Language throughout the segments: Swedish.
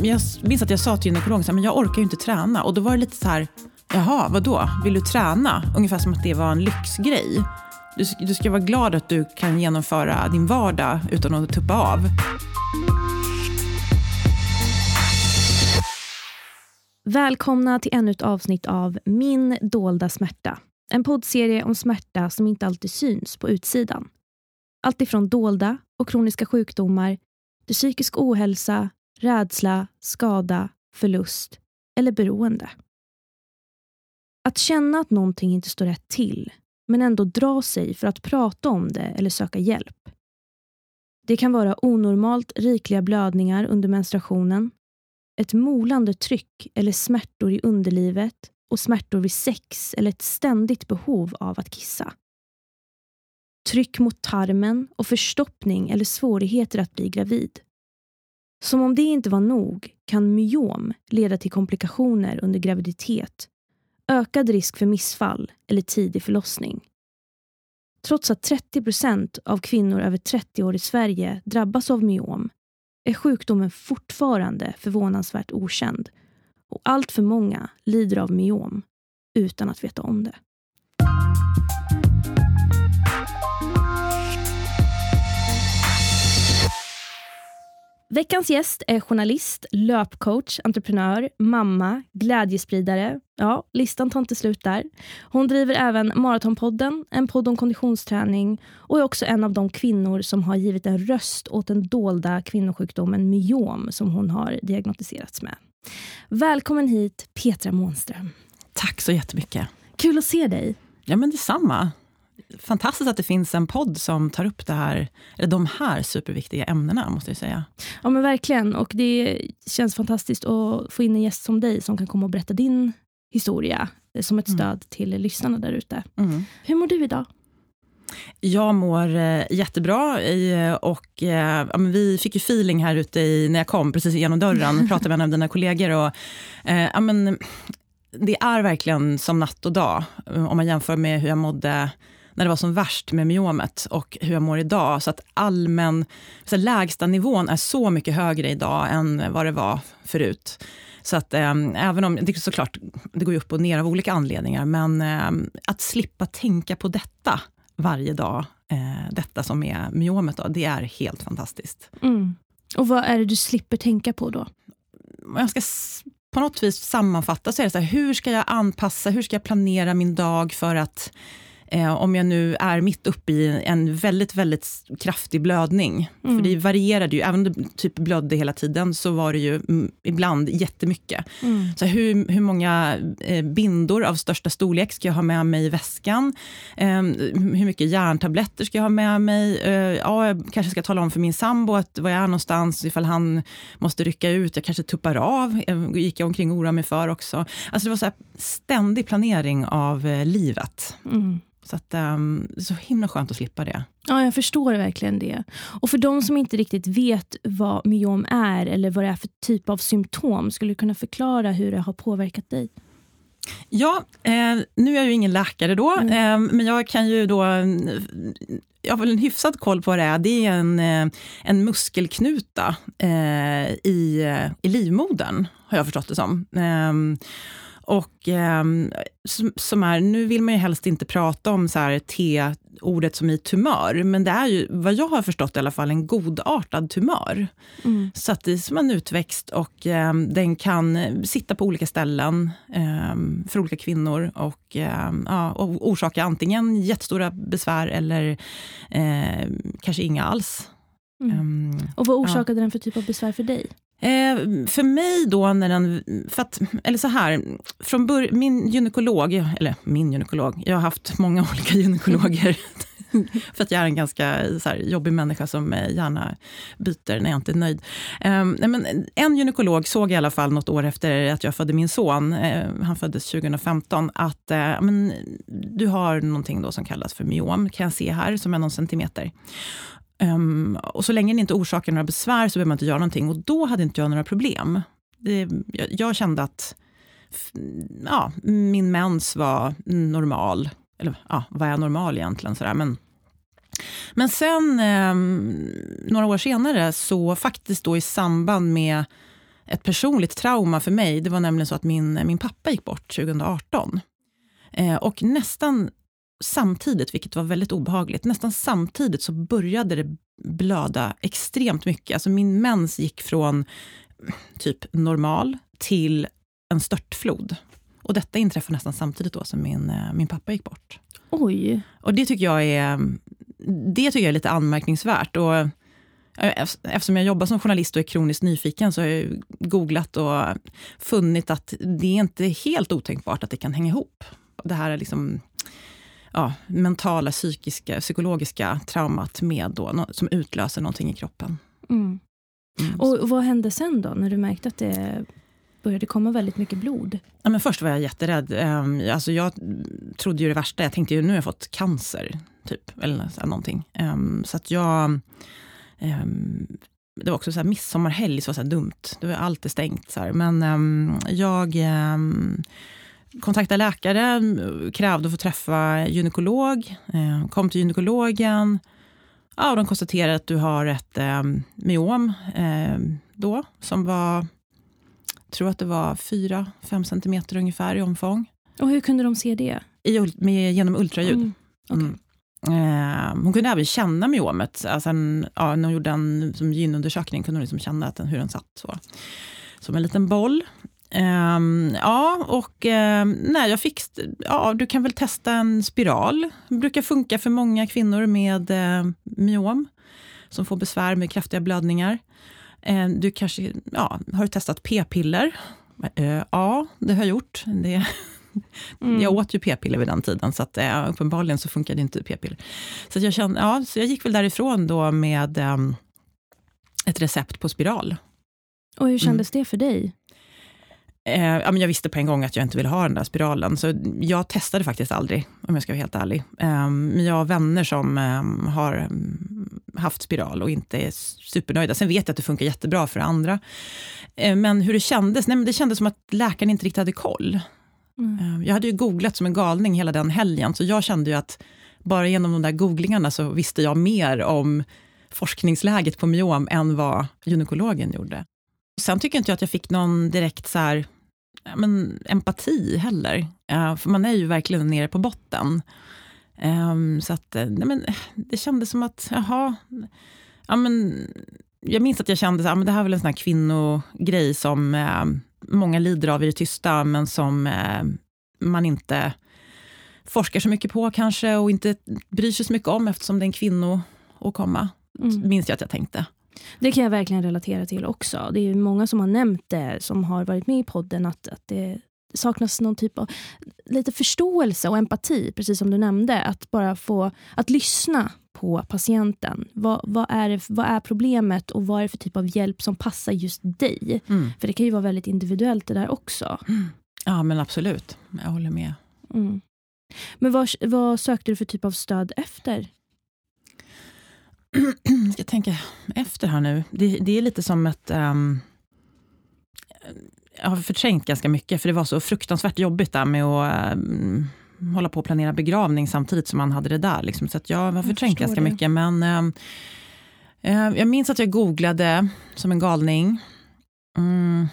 men jag minns att jag sa till gynekologen att jag orkar ju inte träna. Och då var det lite så här, jaha, vadå? Vill du träna? Ungefär som att det var en lyxgrej. Du, du ska vara glad att du kan genomföra din vardag utan att tuppa av. Välkomna till ännu ett avsnitt av Min dolda smärta. En poddserie om smärta som inte alltid syns på utsidan. Allt ifrån dolda och kroniska sjukdomar till psykisk ohälsa, rädsla, skada, förlust eller beroende. Att känna att någonting inte står rätt till men ändå dra sig för att prata om det eller söka hjälp. Det kan vara onormalt rikliga blödningar under menstruationen, ett molande tryck eller smärtor i underlivet och smärtor vid sex eller ett ständigt behov av att kissa. Tryck mot tarmen och förstoppning eller svårigheter att bli gravid. Som om det inte var nog kan myom leda till komplikationer under graviditet, ökad risk för missfall eller tidig förlossning. Trots att 30 procent av kvinnor över 30 år i Sverige drabbas av myom är sjukdomen fortfarande förvånansvärt okänd och allt för många lider av myom utan att veta om det. Veckans gäst är journalist, löpcoach, entreprenör, mamma, glädjespridare. Ja, listan tar inte slut där. Hon driver även Maratonpodden, en podd om konditionsträning och är också en av de kvinnor som har givit en röst åt den dolda kvinnosjukdomen myom som hon har diagnostiserats med. Välkommen hit, Petra Månström. Tack så jättemycket. Kul att se dig. Ja, men detsamma fantastiskt att det finns en podd som tar upp det här, eller de här superviktiga ämnena, måste jag säga. Ja, men verkligen. Och det känns fantastiskt att få in en gäst som dig, som kan komma och berätta din historia, eh, som ett mm. stöd mm. till lyssnarna där ute. Mm. Hur mår du idag? Jag mår eh, jättebra och ja, men vi fick ju feeling här ute i, när jag kom, precis genom dörren, pratade med en av dina kollegor. Och, ja, men, det är verkligen som natt och dag, om man jämför med hur jag mådde när det var som värst med myomet och hur jag mår idag. Så att allmän, så lägsta nivån är så mycket högre idag än vad det var förut. Så att eh, även om, det är såklart, det går ju upp och ner av olika anledningar, men eh, att slippa tänka på detta varje dag, eh, detta som är myomet, då, det är helt fantastiskt. Mm. Och vad är det du slipper tänka på då? Jag ska på något vis sammanfatta så är det så här, hur ska jag anpassa, hur ska jag planera min dag för att Eh, om jag nu är mitt uppe i en väldigt, väldigt kraftig blödning. Mm. För det varierade ju, även om det typ blödde hela tiden, så var det ju mm, ibland jättemycket. Mm. Så hur, hur många eh, bindor av största storlek ska jag ha med mig i väskan? Eh, hur mycket järntabletter ska jag ha med mig? Eh, ja, jag kanske ska tala om för min sambo att var jag är någonstans, ifall han måste rycka ut. Jag kanske tuppar av, eh, gick jag omkring och oroade mig för också. Alltså det var så ständig planering av eh, livet. Mm. Så att, um, det är så himla skönt att slippa det. Ja, jag förstår verkligen det. Och för de som inte riktigt vet vad myom är eller vad det är för typ av symptom, skulle du kunna förklara hur det har påverkat dig? Ja, eh, nu är jag ju ingen läkare då, mm. eh, men jag kan ju då jag har väl en hyfsad koll på vad det är. Det är en, eh, en muskelknuta eh, i, i livmodern, har jag förstått det som. Eh, och eh, som är, nu vill man ju helst inte prata om så här T-ordet som i tumör, men det är ju, vad jag har förstått i alla fall, en godartad tumör. Mm. Så att det är som en utväxt och eh, den kan sitta på olika ställen eh, för olika kvinnor och, ehm, ja, och orsaka antingen jättestora besvär eller eh, kanske inga alls. Mm. Um, och vad orsakade ja. den för typ av besvär för dig? Eh, för mig då, när den, för att, eller så här, från bör, min gynekolog, eller min gynekolog, jag har haft många olika gynekologer, för att jag är en ganska så här, jobbig människa som gärna byter när jag inte är nöjd. Eh, men en gynekolog såg i alla fall något år efter att jag födde min son, eh, han föddes 2015, att eh, men, du har någonting då som kallas för myom, kan jag se här, som är någon centimeter. Um, och så länge det inte orsakar några besvär så behöver man inte göra någonting. Och då hade inte jag några problem. Det, jag, jag, kände att ja, min mens var normal. Eller ja, vad är normal egentligen? Sådär. Men, men sen, um, några år senare, så faktiskt då i samband med ett personligt trauma för mig. Det var nämligen så att min, min pappa gick bort 2018. Eh, och nästan samtidigt, vilket var väldigt obehagligt, nästan samtidigt så började det blöda extremt mycket. Alltså min mens gick från typ normal till en störtflod. Och detta inträffade nästan samtidigt då som min, eh, min pappa gick bort. Oj. Och det tycker jag är, det tycker jag är lite anmärkningsvärt. Och eh, Eftersom jag jobbar som journalist och är kroniskt nyfiken så har jag googlat och funnit att det är inte helt otänkbart att det kan hänga ihop. Det här är liksom ja, mentala, psykiska, psykologiska traumat med då, som utlöser någonting i kroppen. Mm. Mm. Och vad hände sen då, när du märkte att det började komma väldigt mycket blod? Ja, men först var jag jätterädd. Um, alltså jag trodde ju det värsta. Jag tänkte ju nu har jag fått cancer, typ. Eller någonting. Um, så att jag... Um, det var också så här midsommarhelg, så var så dumt. Det var alltid stängt. Så här. Men jag kontaktade läkare, krävde att få träffa gynekolog. Eh, kom till gynekologen. Ja, de konstaterade att du har ett eh, myom eh, då, som var, tror att det var 4-5 centimeter ungefär i omfång. Och hur kunde de se det? I, med, genom ultraljud. Mm. Okay. Mm. Eh, hon kunde även känna myomet. Alltså en, ja, när hon gjorde en som gynundersökning kunde hon liksom känna att den, hur den satt. Så. Som en liten boll. Um, ja, och um, nej, jag fick... Ja, du kan väl testa en spiral. Det brukar funka för många kvinnor med uh, myom som får besvär med kraftiga blödningar. Uh, du kanske... Ja, har du testat p-piller? Uh, ja, det har jag gjort. Det, mm. Jag åt ju p-piller vid den tiden, så att, uh, uppenbarligen så funkade inte p-piller. Så, jag kände, ja, så jag gick väl därifrån då med um, ett recept på spiral. Och hur kändes mm. det för dig? Eh, ja, men jag visste på en gång att jag inte ville ha den där spiralen, så jag testade faktiskt aldrig, om jag ska vara helt ärlig. Eh, men jag har vänner som eh, har mm, haft spiral och inte är supernöjda. Sen vet jag att det funkar jättebra för andra. Eh, men hur det kändes? Nej, men det kändes som att läkaren inte riktigt hade koll. Mm. Eh, jag hade ju googlat som en galning hela den helgen, så jag kände ju att bara genom de där googlingarna så visste jag mer om forskningsläget på myom än vad gynekologen gjorde. Sen tycker inte jag att jag fick någon direkt så här, men, empati heller. Uh, för man är ju verkligen nere på botten. Um, så att, nej, men, det kändes som att, jaha, ja, men, jag minns att jag kände att det här är väl en sån här kvinnogrej som eh, många lider av i det tysta, men som eh, man inte forskar så mycket på kanske och inte bryr sig så mycket om eftersom det är en kvinnoåkomma. Mm. Minns jag att jag tänkte. Det kan jag verkligen relatera till också. Det är många som har nämnt det, som har varit med i podden, att, att det saknas någon typ av lite förståelse och empati, precis som du nämnde. Att bara få att lyssna på patienten. Vad, vad, är, vad är problemet och vad är det för typ av hjälp som passar just dig? Mm. För det kan ju vara väldigt individuellt det där också. Mm. Ja, men absolut. Jag håller med. Mm. Men vad, vad sökte du för typ av stöd efter ska tänka efter här nu. Det, det är lite som ett... Um, jag har förträngt ganska mycket, för det var så fruktansvärt jobbigt där med att um, hålla på och planera begravning samtidigt som man hade det där. Liksom. Så jag har förträngt jag ganska det. mycket. Men um, uh, jag minns att jag googlade som en galning. Mm,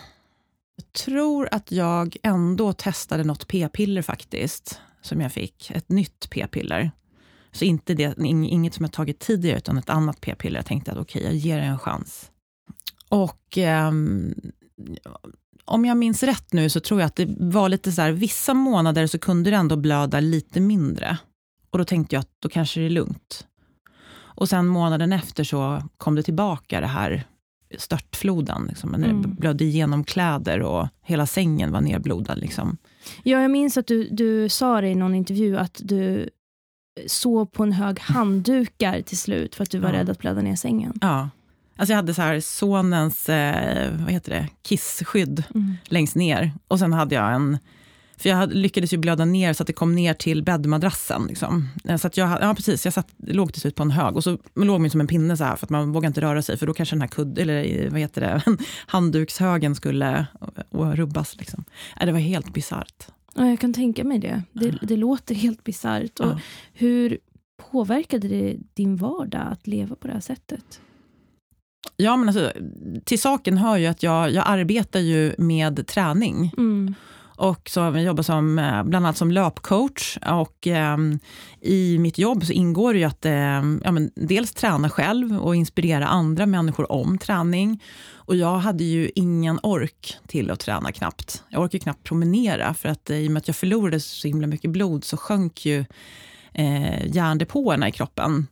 jag tror att jag ändå testade något p-piller faktiskt, som jag fick. Ett nytt p-piller. Så inte det, inget som jag tagit tidigare, utan ett annat p-piller. Jag tänkte att okej, okay, jag ger det en chans. Och eh, om jag minns rätt nu så tror jag att det var lite så här, vissa månader så kunde det ändå blöda lite mindre. Och då tänkte jag att då kanske det är lugnt. Och sen månaden efter så kom det tillbaka det här störtfloden. Liksom, när mm. det blödde igenom kläder och hela sängen var nerblodad. Liksom. Ja, jag minns att du, du sa det i någon intervju att du sov på en hög handdukar till slut för att du var ja. rädd att blöda ner sängen. Ja. Alltså jag hade så här sonens eh, vad heter det, kissskydd mm. längst ner. Och sen hade jag en... För jag lyckades ju blöda ner så att det kom ner till bäddmadrassen. Liksom. Eh, så att jag, ja, precis, jag satt, låg till slut på en hög och så låg man som en pinne så här, för att man vågade inte röra sig. För då kanske den här kudd, eller vad heter det, handdukshögen skulle rubbas. Liksom. Äh, det var helt bisarrt. Ja, jag kan tänka mig det. Det, det låter helt bisarrt. Ja. Hur påverkade det din vardag att leva på det här sättet? Ja, men alltså, till saken hör ju att jag, jag arbetar ju med träning. Mm. Och så jag jobbat som, eh, bland annat som löpcoach. Och eh, I mitt jobb så ingår det ju att eh, ja, men dels träna själv och inspirera andra människor om träning. Och jag hade ju ingen ork till att träna knappt. Jag orkade knappt promenera för att eh, i och med att jag förlorade så himla mycket blod så sjönk ju eh, järndepåerna i kroppen.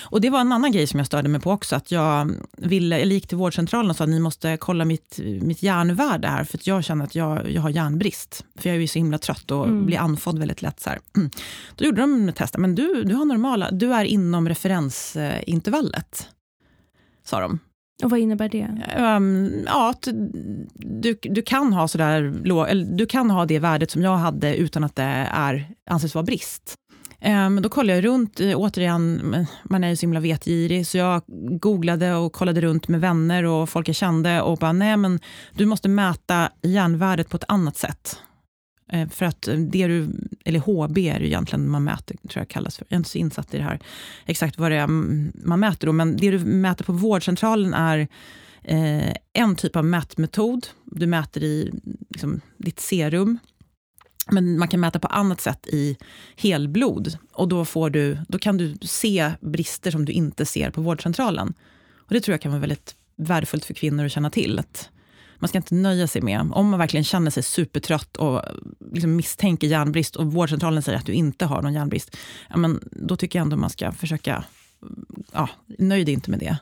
Och Det var en annan grej som jag störde mig på också. Att jag, ville, jag gick till vårdcentralen och sa att ni måste kolla mitt, mitt järnvärde här, för jag känner att jag, jag har järnbrist. För jag är så himla trött och mm. blir andfådd väldigt lätt. Så här. Då gjorde de testet. Men du, du har normala, du är inom referensintervallet, sa de. Och vad innebär det? Um, ja, att du, du, kan ha sådär, eller du kan ha det värdet som jag hade utan att det är, anses vara brist. Eh, men då kollade jag runt, återigen, man är ju så himla vetgirig, så jag googlade och kollade runt med vänner och folk jag kände och bara, nej men du måste mäta järnvärdet på ett annat sätt. Eh, för att eh, det du, eller HB är det egentligen man mäter, tror jag kallas för. Jag är inte så insatt i det här, exakt vad det är man mäter då, men det du mäter på vårdcentralen är eh, en typ av mätmetod. Du mäter i liksom, ditt serum, men man kan mäta på annat sätt i helblod. Och då, får du, då kan du se brister som du inte ser på vårdcentralen. Och Det tror jag kan vara väldigt värdefullt för kvinnor att känna till. Att man ska inte nöja sig med, om man verkligen känner sig supertrött och eh, liksom misstänker järnbrist och vårdcentralen säger att du inte har någon järnbrist, ja, men då tycker jag ändå man ska försöka, ja, nöj dig inte med det.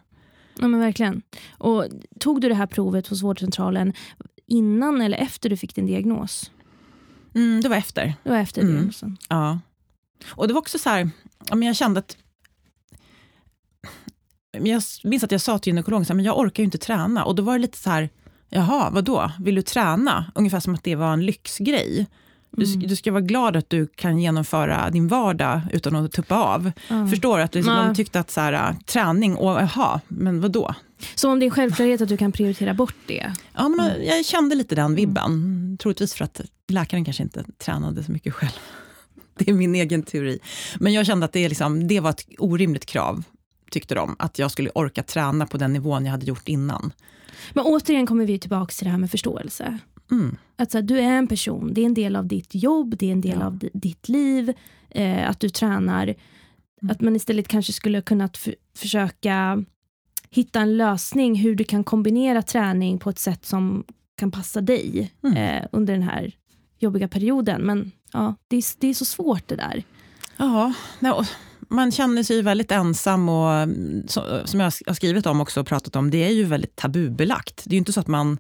Ja men verkligen. Och tog du det här provet hos vårdcentralen innan eller efter du fick din diagnos? Mm, det var efter. Det var efter mm. diagnosen? Ja. Och det var också så här, jag kände att jag minns att jag sa till gynekologen att jag orkar ju inte träna. Och då var det lite så här, jaha, vadå? Vill du träna? Ungefär som att det var en lyxgrej. Du, mm. du ska vara glad att du kan genomföra din vardag utan att tuppa av. Mm. Förstår du? Att liksom, de tyckte att så här, träning, och jaha, men vadå? Så om det är en självklarhet att du kan prioritera bort det? Ja, men mm. jag kände lite den vibben. Troligtvis för att läkaren kanske inte tränade så mycket själv. Det är min egen teori. Men jag kände att det, liksom, det var ett orimligt krav, tyckte de. Att jag skulle orka träna på den nivån jag hade gjort innan. Men återigen kommer vi tillbaka till det här med förståelse. Mm. Att så här, du är en person, det är en del av ditt jobb, det är en del ja. av ditt liv, eh, att du tränar. Mm. Att man istället kanske skulle kunna försöka hitta en lösning hur du kan kombinera träning på ett sätt som kan passa dig mm. eh, under den här jobbiga perioden. Men ja, det är, det är så svårt det där. Ja, man känner sig väldigt ensam och som jag har skrivit om också och pratat om, det är ju väldigt tabubelagt. Det är ju inte så att man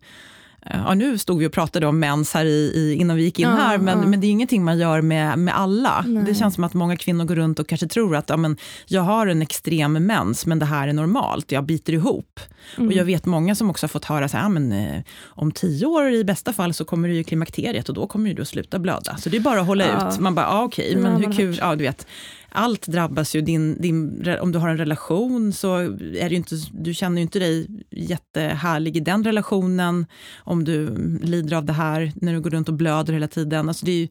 Ja, nu stod vi och pratade om mens här i, i innan vi gick in ja, här, men, ja. men det är ingenting man gör med, med alla. Nej. Det känns som att många kvinnor går runt och kanske tror att ja, men, jag har en extrem mens, men det här är normalt, jag biter ihop. Mm. Och jag vet många som också har fått höra så här, men, eh, om tio år i bästa fall så kommer du i klimakteriet och då kommer du att sluta blöda. Så det är bara att hålla ut. Man bara, ah, okej, okay, men hur kul, ja du vet allt drabbas ju. Din, din, om du har en relation så är det inte, du känner ju inte dig jättehärlig i den relationen om du lider av det här när du går runt och blöder hela tiden. Alltså det är ju,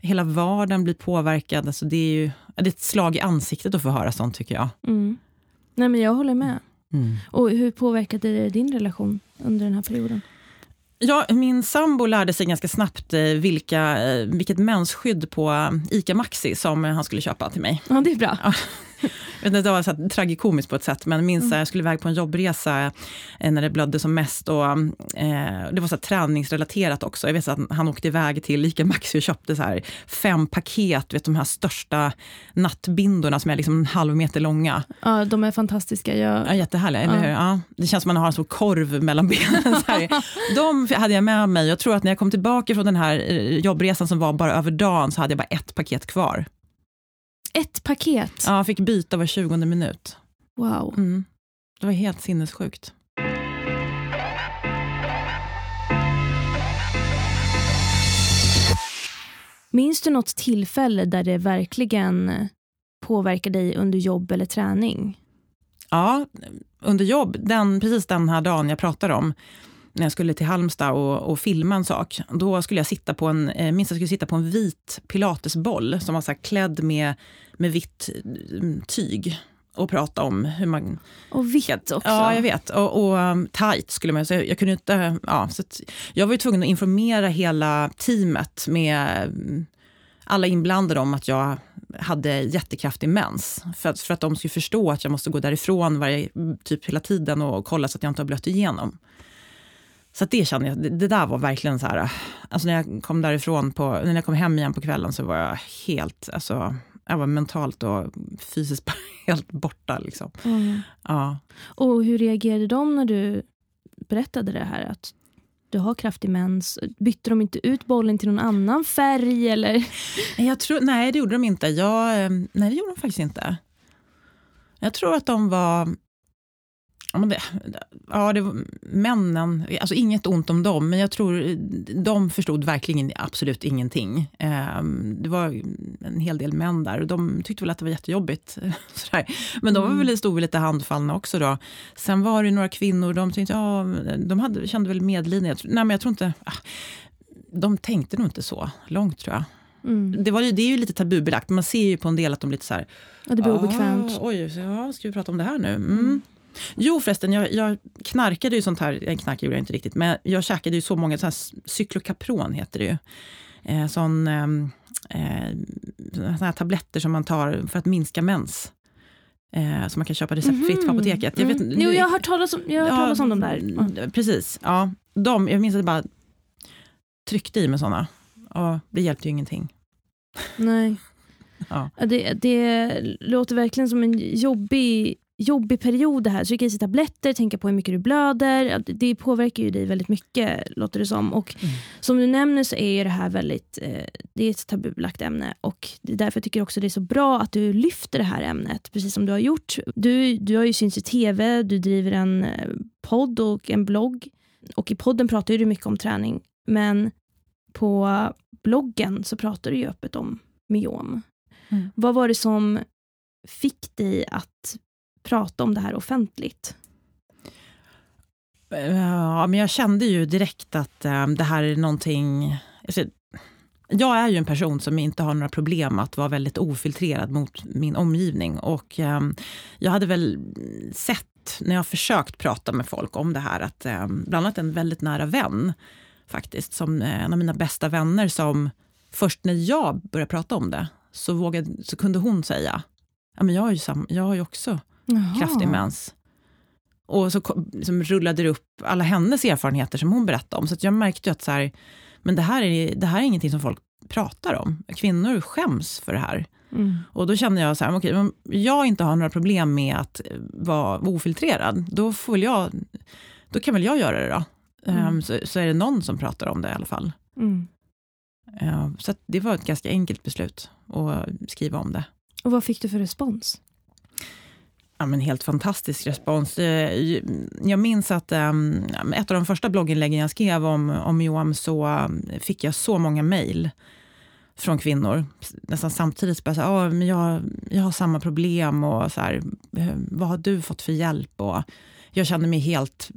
hela vardagen blir påverkad. Alltså det, är ju, det är ett slag i ansiktet att få höra sånt tycker jag. Mm. Nej men Jag håller med. Mm. Och Hur påverkade det din relation under den här perioden? Ja, min sambo lärde sig ganska snabbt eh, vilka, eh, vilket mensskydd på eh, ICA Maxi som han skulle köpa till mig. Ja, det är bra. Ja. Det var så tragikomiskt på ett sätt, men minns mm. jag skulle iväg på en jobbresa eh, när det blödde som mest. Och, eh, det var så träningsrelaterat också. Jag vet att han åkte iväg till Ica Maxi och köpte så här fem paket, vet, de här största nattbindorna som är liksom en halv meter långa. Ja, de är fantastiska. Jag... Ja, jättehärliga, ja. eller hur? Ja, det känns som att man har en stor korv mellan benen. Så här. De hade jag med mig. Jag tror att när jag kom tillbaka från den här eh, jobbresan som var bara över dagen så hade jag bara ett paket kvar. Ett paket? Ja, jag fick byta var 20 minut. Wow. Mm. Det var helt sinnessjukt. Minns du något tillfälle där det verkligen påverkade dig under jobb eller träning? Ja, under jobb, den, precis den här dagen jag pratar om, när jag skulle till Halmstad och, och filma en sak. Då skulle jag sitta på en, eh, minst jag skulle sitta på en vit pilatesboll som var så klädd med, med vitt mm, tyg. och prata om hur man... Och vitt också. Ja, jag vet. Och, och um, tight skulle man säga. Jag kunde inte... Ja, så jag var ju tvungen att informera hela teamet med mm, alla inblandade om att jag hade jättekraftig mens. För att, för att de skulle förstå att jag måste gå därifrån varje, typ hela tiden och kolla så att jag inte har blött igenom. Så det kände jag, det, det, där var verkligen så här, alltså när jag kom därifrån, på, när jag kom hem igen på kvällen så var jag helt, alltså jag var mentalt och fysiskt helt borta. Liksom. Mm. Ja. Och hur reagerade de när du berättade det här? Att du har kraftig mens. Bytte de inte ut bollen till någon annan färg? Eller? Jag tror, nej, det gjorde de inte. Jag, eh, nej, det gjorde de faktiskt inte. Jag tror att de var Ja, men det, ja, det var männen, alltså inget ont om dem, men jag tror de förstod verkligen absolut ingenting. Ehm, det var en hel del män där och de tyckte väl att det var jättejobbigt. Sådär. Men de var mm. väl, stod väl lite handfallna också då. Sen var det några kvinnor, de tänkte, ja, de hade, kände väl medlidande. Nej, men jag tror inte, ah, de tänkte nog inte så långt tror jag. Mm. Det, var, det är ju lite tabubelagt, man ser ju på en del att de lite så här... Ja, det blir obekvämt. Oj, ja, ska vi prata om det här nu? Mm. Mm. Jo förresten, jag, jag knarkade ju sånt här, knark gjorde jag inte riktigt, men jag käkade ju så många, så här, cyklokapron heter det ju. Eh, sån, ehm, eh, såna här tabletter som man tar för att minska mens. Eh, som man kan köpa receptfritt mm. på apoteket. Jag, vet, mm. jo, jag har hört talas om, jag har ja, talas om de där. Mm. Precis, ja. De, jag minns att jag bara tryckte i med såna. Och det hjälpte ju ingenting. Nej. ja. det, det låter verkligen som en jobbig jobbig period det här. Trycka i sig tabletter, tänka på hur mycket du blöder. Det påverkar ju dig väldigt mycket låter det som. Och mm. Som du nämner så är det här väldigt eh, det är ett tabubelagt ämne. Och det är därför jag tycker också det är så bra att du lyfter det här ämnet. Precis som du har gjort. Du, du har ju synts i tv, du driver en eh, podd och en blogg. Och i podden pratar du mycket om träning. Men på bloggen så pratar du ju öppet om myom. Mm. Vad var det som fick dig att prata om det här offentligt? Eh, ja, men jag kände ju direkt att äm, det här är någonting... Alltså, jag är ju en person som inte har några problem att vara väldigt ofiltrerad mot min omgivning. Och äm, jag hade väl sett när jag försökt prata med folk om det här att äm, bland annat en väldigt nära vän, faktiskt, som eh, en av mina bästa vänner som först när jag började prata om det så, vågade, så kunde hon säga ja, men jag, har ju sam, jag har ju också Jaha. kraftig mens. Och så liksom, rullade det upp alla hennes erfarenheter som hon berättade om. Så jag märkte att så här, men det, här är, det här är ingenting som folk pratar om. Kvinnor skäms för det här. Mm. Och då kände jag så här, okay, om jag inte har några problem med att vara ofiltrerad, då, får jag, då kan väl jag göra det då. Mm. Um, så, så, är det någon som pratar om det i alla fall. Mm. Uh, så det var ett ganska enkelt beslut att skriva om det. Och vad fick du för respons? Ja, men helt fantastisk respons. Eh, jag minns att um, ett av de första blogginläggen jag skrev om, om Joam så ehm, fick jag så många mejl från kvinnor. Nästan samtidigt. Bara så här, oh, men jag, jag har samma problem och så här, eh, vad har du fått för hjälp? Och jag kände mig helt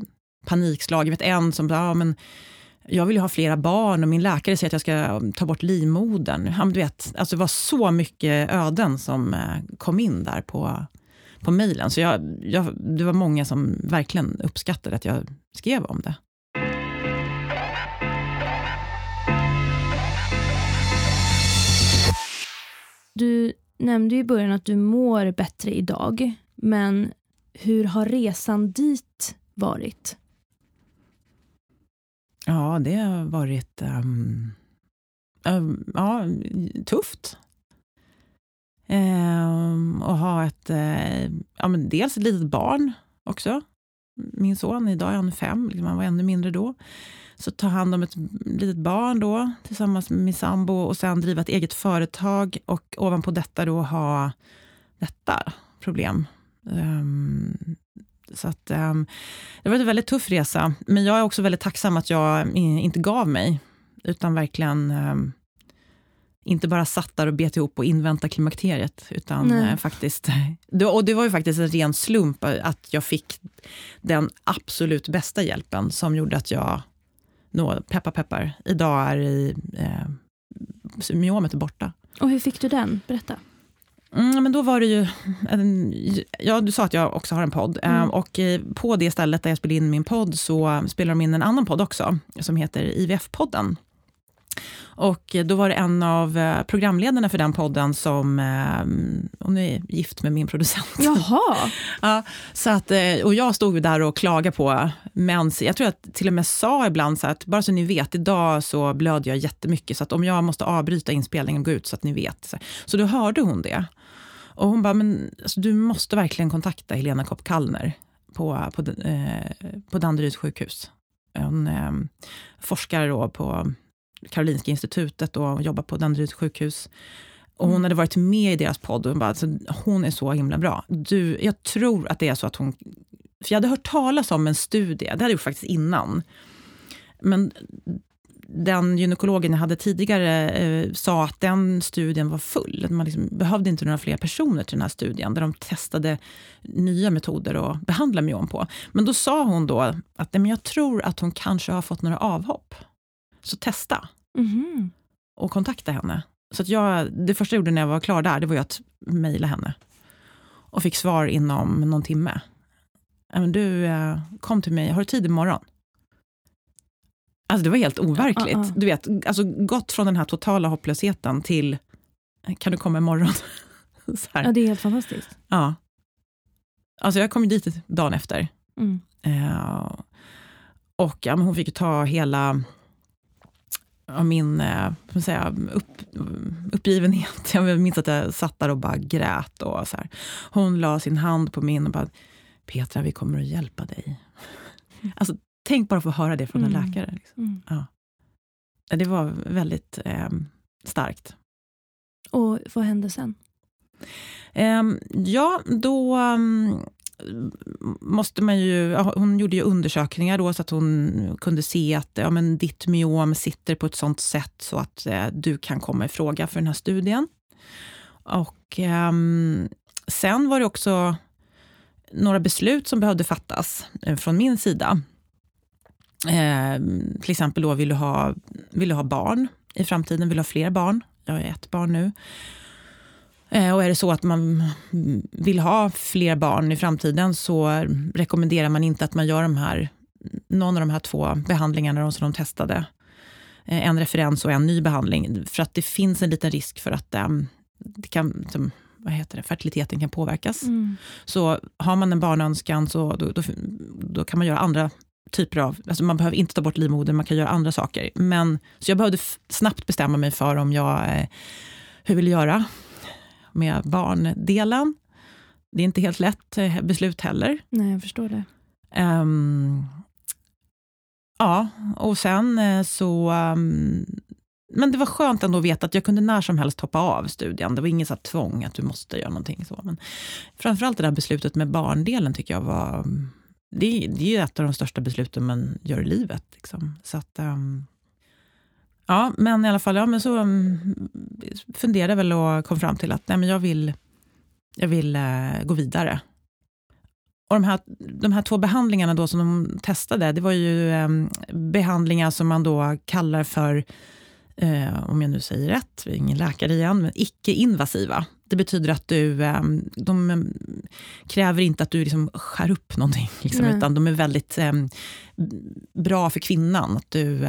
panikslagen. Jag vet en som sa, ah, men jag vill ha flera barn och min läkare säger att jag ska ehm, ta bort livmodern. Ja, du vet, alltså det var så mycket öden som eh, kom in där på på mejlen. Så jag, jag, det var många som verkligen uppskattade att jag skrev om det. Du nämnde i början att du mår bättre idag. Men hur har resan dit varit? Ja, det har varit um, um, ja, tufft. Eh, och ha ett, eh, ja, men dels ett litet barn också. Min son, idag är han fem, liksom, han var ännu mindre då. Så ta hand om ett litet barn då tillsammans med min sambo och sen driva ett eget företag och ovanpå detta då ha detta problem. Um, så att, um, det var en väldigt tuff resa, men jag är också väldigt tacksam att jag inte gav mig, utan verkligen um, inte bara satt där och bet ihop och invänta klimakteriet. Utan eh, faktiskt, och det var ju faktiskt en ren slump att jag fick den absolut bästa hjälpen som gjorde att jag, nå, peppar peppar, idag är i, eh, myomet är borta. Och hur fick du den? Berätta. Mm, men då var det ju, en, ja du sa att jag också har en podd. Mm. Eh, och eh, på det stället där jag spelade in min podd så spelar de in en annan podd också, som heter IVF-podden. Och då var det en av eh, programledarna för den podden som, eh, hon är gift med min producent. Jaha. Ja, så att, eh, och jag stod där och klagade på mens. Jag tror att till och med sa ibland så att, bara så ni vet, idag så blöder jag jättemycket, så att om jag måste avbryta inspelningen och gå ut så att ni vet. Så, så då hörde hon det. Och hon bara, men alltså, du måste verkligen kontakta Helena Kopp Kallner på, på, eh, på Danderyds sjukhus. Hon eh, forskar då på Karolinska institutet och jobbar på Danderyds sjukhus. Och hon hade varit med i deras podd och hon bara, alltså, hon är så himla bra. Du, jag tror att det är så att hon... För jag hade hört talas om en studie, det hade jag gjort faktiskt innan. Men den gynekologen jag hade tidigare eh, sa att den studien var full. Man liksom behövde inte några fler personer till den här studien, där de testade nya metoder att behandla myon på. Men då sa hon då att men jag tror att hon kanske har fått några avhopp. Så testa Mhm. och kontakta henne. Så att jag, det första jag gjorde när jag var klar där, det var ju att mejla henne. Och fick svar inom någon timme. Du, eh, kom till mig, har du tid imorgon? Alltså det var helt overkligt. Ja, ja. Du vet, alltså gått från den här totala hopplösheten till, kan du komma imorgon? Så här. Ja, det är helt fantastiskt. Ja. Alltså jag kom dit dagen efter. Mm. Eh, och ja, hon fick ju ta hela av min eh, säga, upp, uppgivenhet. Jag minns att jag satt där och bara grät. Och så här. Hon la sin hand på min och bara, Petra, vi kommer att hjälpa dig. Alltså, tänk bara att få höra det från en Mm. läkare. Liksom. Mm. Ja. Det var väldigt eh, starkt. Och vad hände sen? Ehm, ja, då um, måste man ju... Hon gjorde ju undersökningar då så att hon kunde se att ja, men ditt myom sitter på ett sånt sätt så att eh, du kan komma i fråga för den här studien. Och eh, sen var det också några beslut som behövde fattas eh, från min sida. Ehm, till exempel då vill du, ha, vill du ha barn i framtiden, vill du ha fler barn? Jag har ett barn nu. Eh, Och är det så att man vill ha fler barn i framtiden så rekommenderar man inte att man gör de här, någon av de här två behandlingarna som de testade. Eh, En referens och en ny behandling. För att det finns en liten risk för att eh, det kan, vad heter det, fertiliteten kan påverkas. Mm. Så har man en barnönskan så då, då, då kan man göra andra typer av... Alltså man behöver inte ta bort livmodern, man kan göra andra saker. Men, så jag behövde snabbt bestämma mig för om jag, eh, hur jag vill göra med barndelen. Det är inte helt lätt eh, beslut heller. Nej, jag förstår det. Ehm, ja, och sen eh, så... ehm, men det var skönt ändå att veta att jag kunde när som helst hoppa av studien. Det var inget så tvång att du måste göra någonting. Så. Men framförallt det där beslutet med barndelen tycker jag var... Det, det är ju ett av de största besluten man gör i livet. Liksom. Så att, ehm, ja, men i alla fall, ja, men så um, funderade väl och kom fram till att nej, men jag vill, jag vill eh, gå vidare. Och de här, de här två behandlingarna då som de testade, det var ju eh, behandlingar som man då kallar för, eh, om jag nu säger rätt, vi är ingen läkare igen, men icke-invasiva. Det betyder att du, eh, de eh, kräver inte att du liksom skär upp någonting, liksom, utan de är väldigt bra för kvinnan. Att du,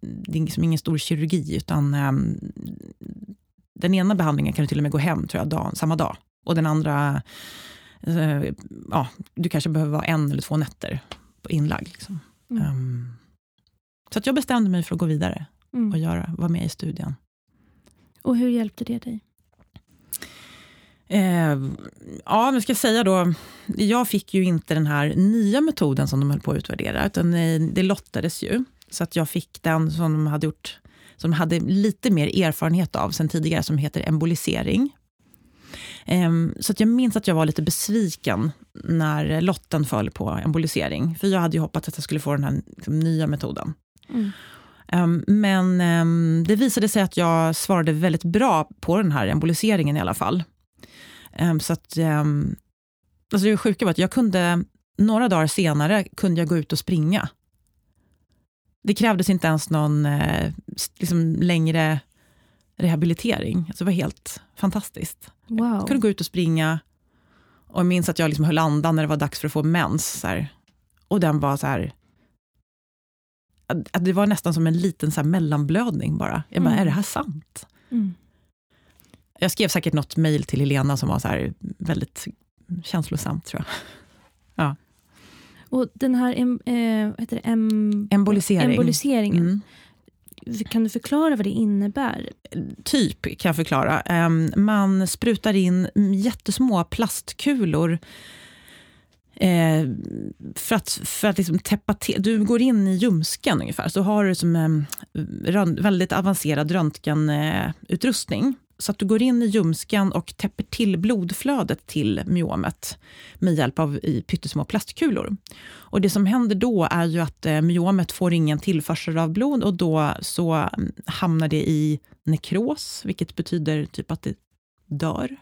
det är liksom ingen stor kirurgi, utan eh, den ena behandlingen kan du till och med gå hem tror jag, dag, samma dag. Och den andra, eh, ja, du kanske behöver vara en eller två nätter på inlagd. Liksom. Mm. Ehm, så jag bestämde mig för att gå vidare Mm. och göra, vara med i studien. Och hur hjälpte det dig? Eh, ja, men ska jag säga då, jag fick ju inte den här nya metoden som de höll på att utvärdera, utan eh, det lottades ju. Så att jag fick den som de hade gjort, som de hade lite mer erfarenhet av sen tidigare, som heter embolisering. Eh, så att jag minns att jag var lite besviken när lotten föll på embolisering. För jag hade ju hoppats att jag skulle få den här liksom, nya metoden. Mm. Um, men um, det visade sig att jag svarade väldigt bra på den här emboliseringen i alla fall. Um, så att, um, alltså det sjuka var att jag kunde, några dagar senare kunde jag gå ut och springa. Det krävdes inte ens någon eh, liksom längre rehabilitering. Alltså det var helt fantastiskt. Wow. Jag kunde gå ut och springa. Och jag minns att jag liksom höll andan när det var dags för att få mens. Och den var så här... Att det var nästan som en liten så mellanblödning bara. Jag bara, Mm. är det här sant? Mm. Jag skrev säkert något mejl till Helena som var så här väldigt känslosamt tror jag. Och den här em, eh, heter det? Em, Embolisering. emboliseringen, Mm. kan du förklara vad det innebär? Typ kan jag förklara. Man sprutar in jättesmå plastkulor eh, för att, för att liksom täppa till. Du går in i ljumsken ungefär, så har du som väldigt avancerad röntgenutrustning. Så att du går in i ljumsken och täpper till blodflödet till myomet med hjälp av i pyttesmå plastkulor. Och det som händer då är ju att eh, myomet får ingen tillförsel av blod och då så mm, hamnar det i nekros, vilket betyder typ att det dör.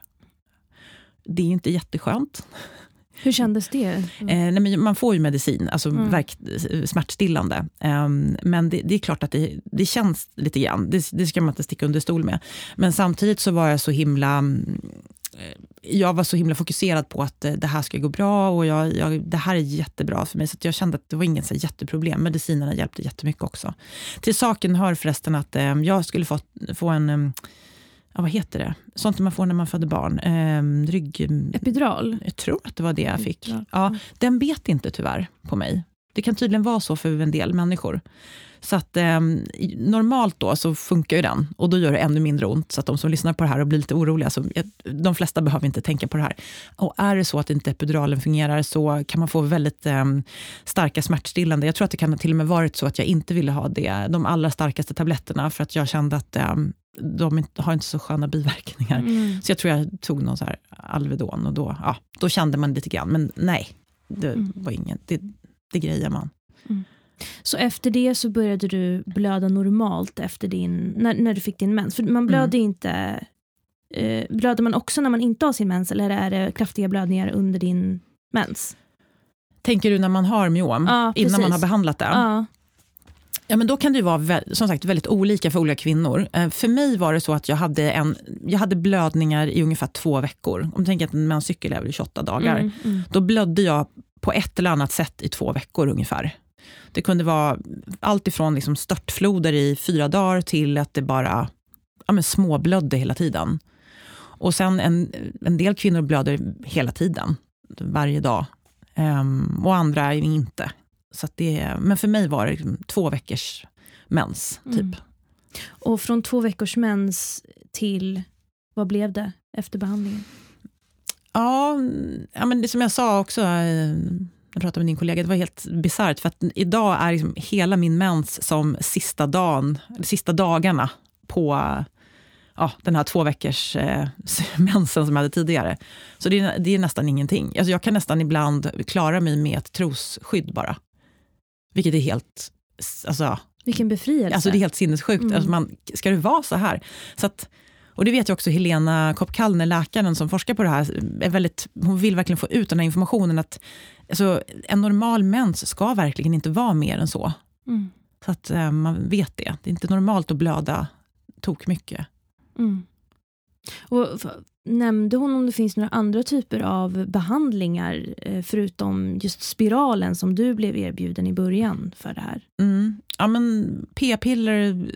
Det är inte jätteskönt. Hur kändes det? Eh, nej, men man får ju medicin, alltså Mm. verk, smärtstillande. Ehm, men det, det är klart att det, det känns lite grann. Det, det ska man inte sticka under stol med. Men samtidigt så var jag så himla... eh, Jag var så himla fokuserad på att eh, det här ska gå bra och jag, jag, det här är jättebra för mig. Så jag kände att det var inget så jätteproblem. Medicinerna hjälpte jättemycket också. Till saken hör förresten att eh, jag skulle få, få en... Ja, vad heter det? Sånt man får när man föder barn. Eh, rygg... Epidural? Jag tror att det var det jag fick. Ja. Ja, den bet inte tyvärr på mig. Det kan tydligen vara så för en del människor. Så att eh, normalt då så funkar ju den och då gör det ännu mindre ont. Så att de som lyssnar på det här och blir lite oroliga, så, eh, de flesta behöver inte tänka på det här. Och är det så att inte epiduralen fungerar så kan man få väldigt eh, starka smärtstillande. Jag tror att det kan till och med varit så att jag inte ville ha det, de allra starkaste tabletterna för att jag kände att eh, de har inte så sköna biverkningar. Mm. Så jag tror jag tog någon så här Alvedon och då, ja, då kände man lite grann. Men nej, det Mm. var ingen, det, det grejer man. Så efter det så började du blöda normalt efter din, när, när du fick din mens? För man blöder Mm. inte... Eh, blöder man också när man inte har sin mens eller är det kraftiga blödningar under din mens? Tänker du när man har myom, Ja, innan man har behandlat det? Ja. Ja, men då kan det ju vara som sagt väldigt olika för olika kvinnor. Eh, För mig var det så att jag hade, en, jag hade blödningar i ungefär två veckor. Om du tänker att en menscykel är väl 28 dagar. Mm, mm. Då blödde jag på ett eller annat sätt i två veckor ungefär. Det kunde vara allt ifrån liksom störtfloder i fyra dagar till att det bara ja, men småblödde hela tiden. Och sen en, en del kvinnor blöder hela tiden, varje dag. Ehm, och andra inte. Så det, men för mig var det liksom två veckors mens, typ. Mm. Och från två veckors mens till, vad blev det efter behandlingen? Ja, ja men det som jag sa också, eh, jag pratade med din kollega, det var helt bisarrt. För att idag är liksom hela min mens som sista, dagen, sista dagarna på ja, den här två veckors eh, mensen som jag hade tidigare. Så det är, det är nästan ingenting. Alltså jag kan nästan ibland klara mig med ett trosskydd bara. Vilket är helt, alltså, Vilken befrielse. Alltså det är helt sinnessjukt. Mm. Alltså man, ska det vara så här? Så att, och det vet ju också Helena Kopp-Kallner, läkaren som forskar på det här. Är väldigt, hon vill verkligen få ut den här informationen. att alltså, En normal mens ska verkligen inte vara mer än så. Mm. Så att eh, man vet det. Det är inte normalt att blöda tok mycket. Mm. Och nämnde hon om det finns några andra typer av behandlingar eh, förutom just spiralen som du blev erbjuden i början för det här? Mm. Ja, men p-piller.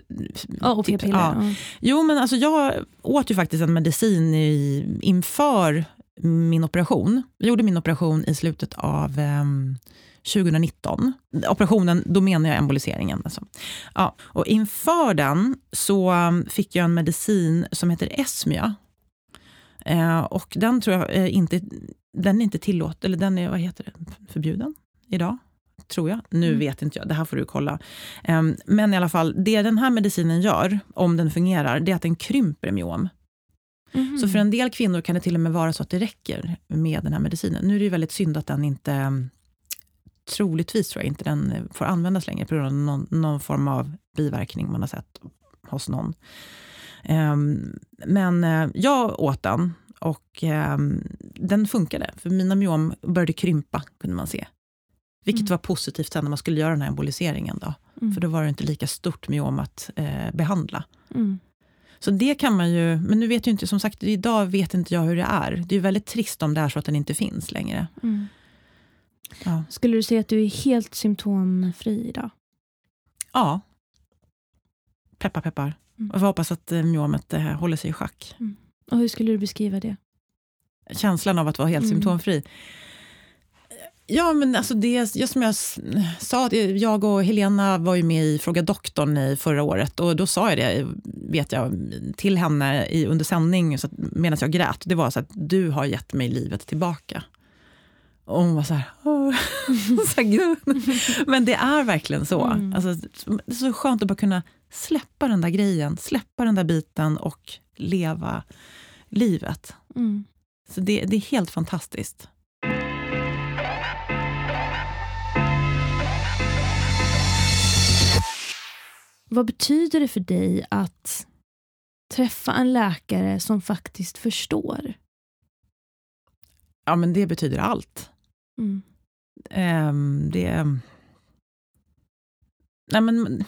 Ja, och typ, p-piller. ja. Ja. Jo, men alltså jag åt ju faktiskt en medicin i, inför min operation. Jag gjorde min operation i slutet av ehm, 2019. Operationen, då menar jag emboliseringen. Alltså. Ja, och inför den så um, fick jag en medicin som heter Esmia. Eh, och den tror jag eh, inte, den är inte tillåten, eller den är, vad heter det, förbjuden idag. Tror jag. Nu Mm. vet inte jag, det här får du kolla. Em, men i alla fall, det den här medicinen gör, om den fungerar, det är att den krymper myom. Mhm. Så för en del kvinnor kan det till och med vara så att det räcker med den här medicinen. Nu är det ju väldigt synd att den inte, troligtvis tror jag inte den får användas längre på grund av någon, någon form av biverkning man har sett hos någon. Em, men eh, jag åt den och em, den funkade. För mina myom började krympa, kunde man se. Vilket Mm. var positivt sen när man skulle göra den här emboliseringen. Då. Mm. För då var det inte lika stort myom att eh, behandla. Mm. Så det kan man ju, men nu vet ju inte, som sagt, idag vet inte jag hur det är. Det är väldigt trist om det är så att den inte finns längre. Mm. Ja. Skulle du säga att du är helt symptomfri idag? ja. Peppar, peppar. Mm. Och vi hoppas att eh, myomet eh, håller sig i schack. Och hur skulle du beskriva det? Känslan av att vara helt Mm. symptomfri. Ja, men alltså det, just som jag sa, jag och Helena var ju med i Fråga doktorn i förra året och då sa jag det, vet jag, till henne i, under sändning medan jag grät. Det var så att du har gett mig livet tillbaka. Och hon var så här, så här. Men det är verkligen så. Mm. Alltså, det är så skönt att bara kunna släppa den där grejen, släppa den där biten och leva livet. Mm. Så det, det är helt fantastiskt. Vad betyder det för dig att träffa en läkare som faktiskt förstår? Ja, men det betyder allt. Mm. Ehm, det... Nej, men,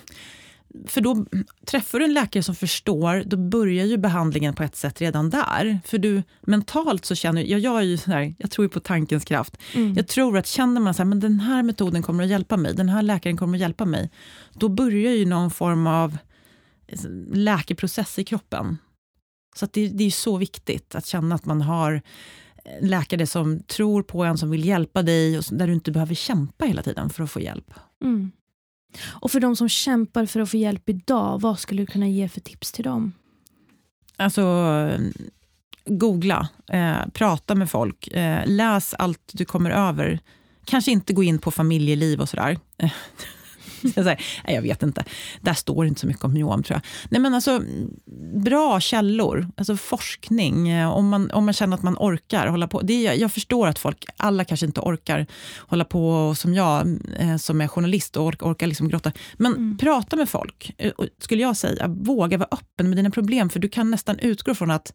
för då träffar du en läkare som förstår, då börjar ju behandlingen på ett sätt redan där. För du mentalt så känner jag, jag är ju här, jag tror på tankens kraft. Mm. Jag tror att känner man så här, men den här metoden kommer att hjälpa mig, den här läkaren kommer att hjälpa mig, då börjar ju någon form av läkeprocess i kroppen. Så att det, det är så viktigt att känna att man har en läkare som tror på en, som vill hjälpa dig och där du inte behöver kämpa hela tiden för att få hjälp. Mm. Och för de som kämpar för att få hjälp idag, vad skulle du kunna ge för tips till dem? Alltså, googla, eh, prata med folk, eh, läs allt du kommer över. Kanske inte gå in på familjeliv och sådär. Jag, säger, nej, jag vet inte. Där står inte så mycket om myom, tror jag. Nej, men alltså, bra källor, alltså forskning. eh, Om man, om man känner att man orkar hålla på. Det är, jag förstår att folk, alla kanske inte orkar hålla på som jag, eh, som är journalist och orkar, orkar liksom grotta. Men Mm. prata med folk, eh, skulle jag säga. Våga vara öppen med dina problem, för du kan nästan utgå från att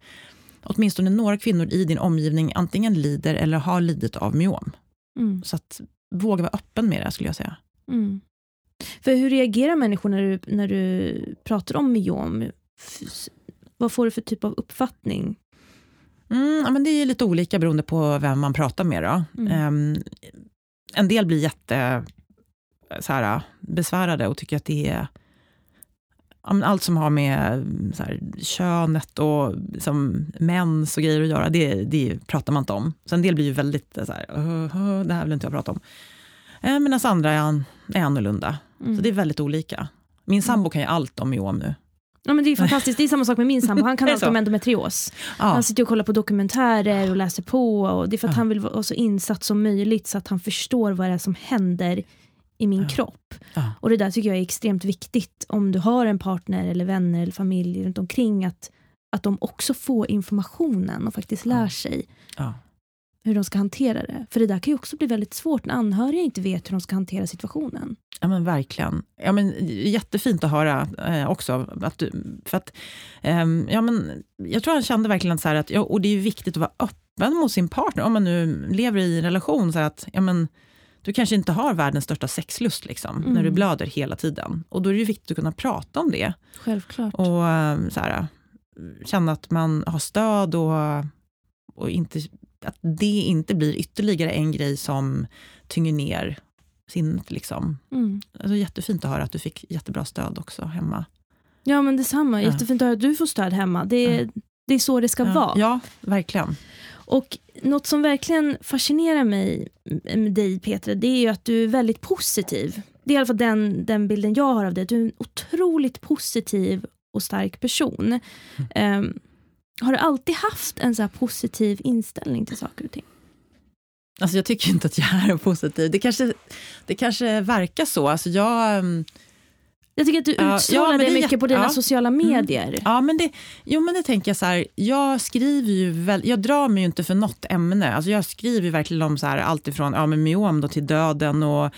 åtminstone några kvinnor i din omgivning antingen lider eller har lidit av myom. Mm. Så att våga vara öppen med det, skulle jag säga. Mm. För hur reagerar människor när du, när du pratar om myom? Vad får du för typ av uppfattning? Mm, ja, men det är lite olika beroende på vem man pratar med. Mm. Ehm, en del blir jätte så här, besvärade och tycker att det är ja, allt som har med så här, könet och liksom, mens och grejer att göra, det, det pratar man inte om. Så en del blir ju väldigt så här, "Åh, åh, det här vill inte jag prata om. Eh, Medan andra är, an, är annorlunda. Mm. Så det är väldigt olika. Min sambo kan ju allt om myom nu. Ja, men det är fantastiskt, det är samma sak med min sambo. Han kan allt om endometrios. Ja, Han sitter och kollar på dokumentärer och läser på. Och det är för att Ja. han vill vara så insatt som möjligt så att han förstår vad det är som händer i min Ja. kropp. ja, Och det där tycker jag är extremt viktigt om du har en partner eller vänner eller familj runt omkring att, att de också får informationen och faktiskt lär sig. Hur de ska hantera det. För det där kan ju också bli väldigt svårt när anhöriga inte vet hur de ska hantera situationen. Ja men verkligen. Ja, men, jättefint att höra eh, också. Att du, för att, ehm, ja, men, jag tror han kände verkligen så här, att ja, och det är ju viktigt att vara öppen mot sin partner. Om man nu lever i en relation, så att ja, men, du kanske inte har världens största sexlust liksom, Mm. när du blöder hela tiden. Och då är det ju viktigt att kunna prata om det. Självklart. Och eh, så här, känna att man har stöd och, och inte, att det inte blir ytterligare en grej som tynger ner sinnet. Liksom. Mm. Alltså, jättefint att höra att du fick jättebra stöd också hemma. Ja men detsamma, Ja. jättefint att höra att du får stöd hemma. Det är, det är så det ska Ja, vara. ja verkligen. Och något som verkligen fascinerar mig med dig Petra, det är ju att du är väldigt positiv. Det är i alla fall den, den bilden jag har av dig. Du är en otroligt positiv och stark person. Ehm, har du alltid haft en så här positiv inställning till saker och ting? Alltså, jag tycker inte att jag är positiv. Det kanske, det kanske verkar så. Alltså, jag, mm, Jag tycker att du utstrålar ja, det det mycket jätte- på dina ja. sociala medier. ja, men det, jo, men det tänker jag så här. Jag skriver ju väl, jag drar mig ju inte för något ämne. Alltså, jag skriver ju verkligen om så här, allt ifrån ja, men myom då, till döden och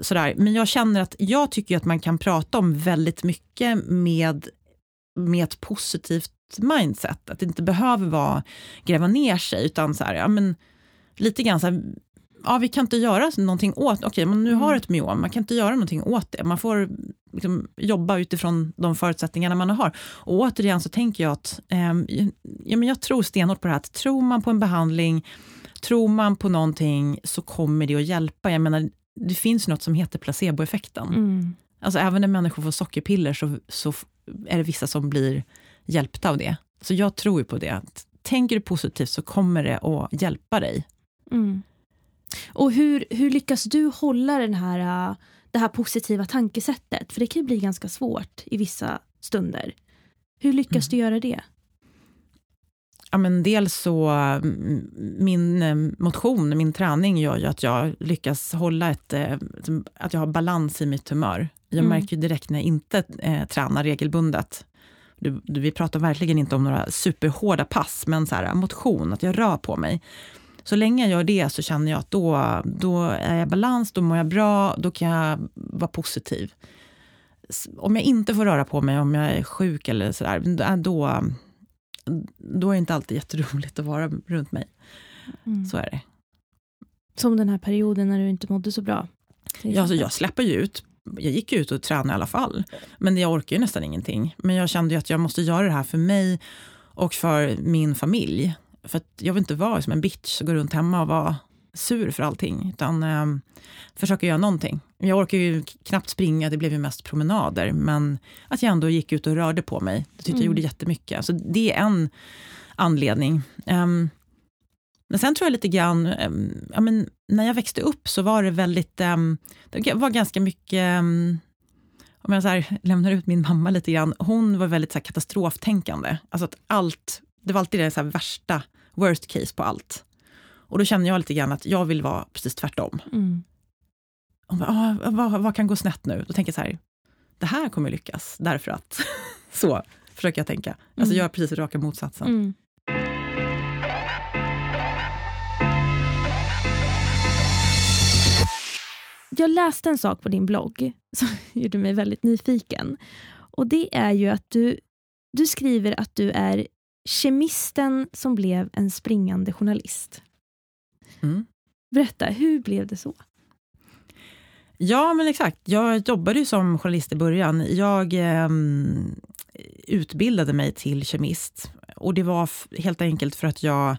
sådär. Men jag känner att jag tycker att man kan prata om väldigt mycket med, med ett positivt mindset. Att det inte behöver vara gräva ner sig, utan så här, ja, men, lite grann så här, ja, vi kan inte göra någonting åt, okej, okay, men nu Mm. har ett myom, man kan inte göra någonting åt det. Man får liksom, jobba utifrån de förutsättningarna man har. Och återigen så tänker jag att, ehm, ja, men jag tror stenhårt på det här, att tror man på en behandling, tror man på någonting så kommer det att hjälpa. Jag menar, det finns något som heter placeboeffekten. Mm. Alltså även när människor får sockerpiller så, så är det vissa som blir hjälpta av det. Så jag tror ju på det. Att tänker du positivt så kommer det att hjälpa dig. Mm. Och hur, hur lyckas du hålla den här, äh, det här positiva tankesättet? För det kan ju bli ganska svårt i vissa stunder. Hur lyckas Mm. du göra det? Ja, men dels så, min eh, motion, min träning gör ju att jag lyckas hålla ett, eh, att jag har balans i mitt humör. Jag Mm. märker direkt när jag inte eh, tränar regelbundet. Du, du, vi pratar verkligen inte om några superhårda pass, men så här, motion, att jag rör på mig. Så länge jag gör det så känner jag att då, då är jag i balans, då mår jag bra, då kan jag vara positiv. Om jag inte får röra på mig, om jag är sjuk eller sådär, då, då är det inte alltid jätteroligt att vara runt mig. Mm. Så är det. Som den här perioden när du inte mådde så bra. Ja, alltså jag släpper ju ut. Jag gick ut och tränade i alla fall. Men jag orkar ju nästan ingenting. Men jag kände ju att jag måste göra det här för mig och för min familj. För att jag vill inte vara som en bitch och gå runt hemma och vara sur för allting. Utan eh, försöka göra någonting. Jag orkar ju knappt springa, det blev ju mest promenader. Men att jag ändå gick ut och rörde på mig. Det tyckte jag Mm. gjorde jättemycket. Så det är en anledning. Ehm, men sen tror jag lite grann, ehm, ja, men när jag växte upp så var det väldigt, ehm, det var ganska mycket, ehm, om jag så här, lämnar ut min mamma lite grann, hon var väldigt så här, katastroftänkande. Alltså att allt, det var alltid det så här, värsta, worst case på allt. Och då kände jag lite grann att jag vill vara precis tvärtom. Mm. Hon bara, ah, vad, vad kan gå snett nu? Då tänker jag så här, det här kommer lyckas, därför att. så försöker jag tänka. Alltså Mm. jag är precis raka motsatsen. Mm. Jag läste en sak på din blogg som gjorde mig väldigt nyfiken. Och Det är ju att du, du skriver att du är kemisten som blev en springande journalist. Mm. Berätta, hur blev det så? Ja, men exakt. Jag jobbade ju som journalist i början. Jag ehm, utbildade mig till kemist. Och det var helt enkelt för att jag...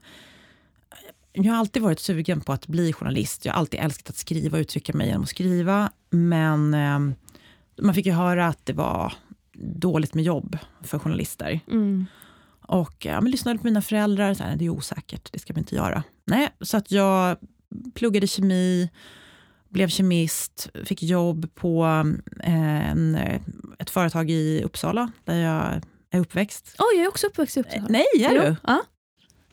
Jag har alltid varit sugen på att bli journalist. Jag har alltid älskat att skriva och uttrycka mig genom att skriva. Men ehm, man fick ju höra att det var dåligt med jobb för journalister. Mm. Och ja, men lyssnade på mina föräldrar. Så här, det är osäkert, det ska vi inte göra. Nej, så att jag pluggade kemi, blev kemist, fick jobb på eh, en, ett företag i Uppsala, där jag är uppväxt. Oj, jag är också uppvuxen i Uppsala. Nej, är du? Ja.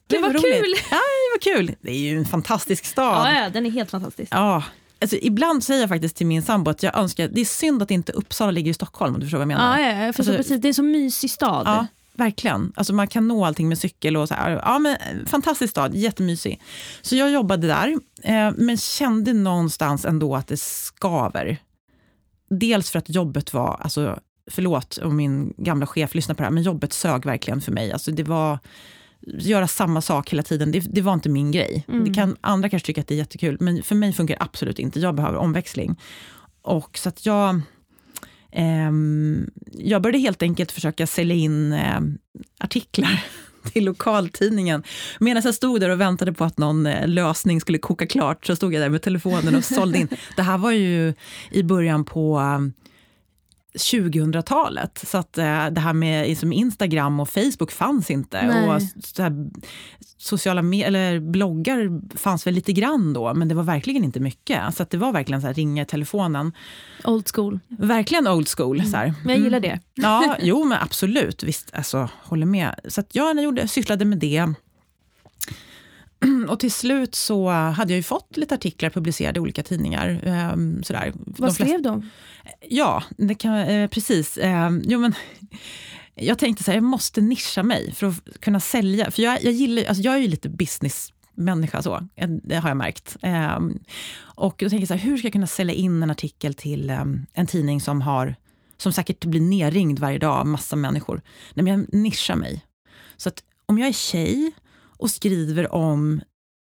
Det Gud, var vad kul! Ja, det var kul. Det är ju en fantastisk stad. Ja, ja, den är helt fantastisk. Ja, alltså, ibland säger jag faktiskt till min sambo att jag önskar, det är synd att inte Uppsala ligger i Stockholm, om du förstår vad jag menar. Ja, ja, jag förstår Alltså- precis. Det är en så mysig stad. Ja, verkligen. Alltså man kan nå allting med cykel. och så här. Ja, men, fantastisk stad, jättemysig. Så jag jobbade där, eh, men kände någonstans ändå att det skaver. Dels för att jobbet var, alltså, förlåt om min gamla chef lyssnar på det här, men jobbet sög verkligen för mig. Alltså, det var göra samma sak hela tiden, det, det var inte min grej. Mm. Det kan, andra kanske tycker att det är jättekul, men för mig funkar det absolut inte. Jag behöver omväxling. Och så att jag Ehm, jag började helt enkelt försöka sälja in eh, artiklar till lokaltidningen. Medan jag stod där och väntade på att någon eh, lösning skulle koka klart så stod jag där med telefonen och sålde in. Det här var ju i början på eh, 2000-talet. Så att eh, det här med liksom Instagram och Facebook fanns inte. Nej. Och så här, sociala med- eller bloggar fanns väl lite grann då, men det var verkligen inte mycket. Så att det var verkligen så här, ringa i telefonen. Old school. Verkligen old school. Så här. Men jag gillar det. Ja, jo men absolut. Visst, alltså, håller med. Så att jag gjorde, sysslade med det. Och till slut så hade jag ju fått lite artiklar publicerade i olika tidningar. ehm, sådär. De Vad flesta- skrev de? Ja, det kan, eh, precis. Eh, jo, men, jag tänkte så här, jag måste nischa mig för att kunna sälja. För jag, jag, gillar, alltså jag är ju lite businessmänniska, så. Eh, det har jag märkt. Eh, och då tänker jag så här, hur ska jag kunna sälja in en artikel till eh, en tidning som har som säkert blir nerringd varje dag av massa människor. Nej, men jag nischar mig. Så att om jag är tjej och skriver om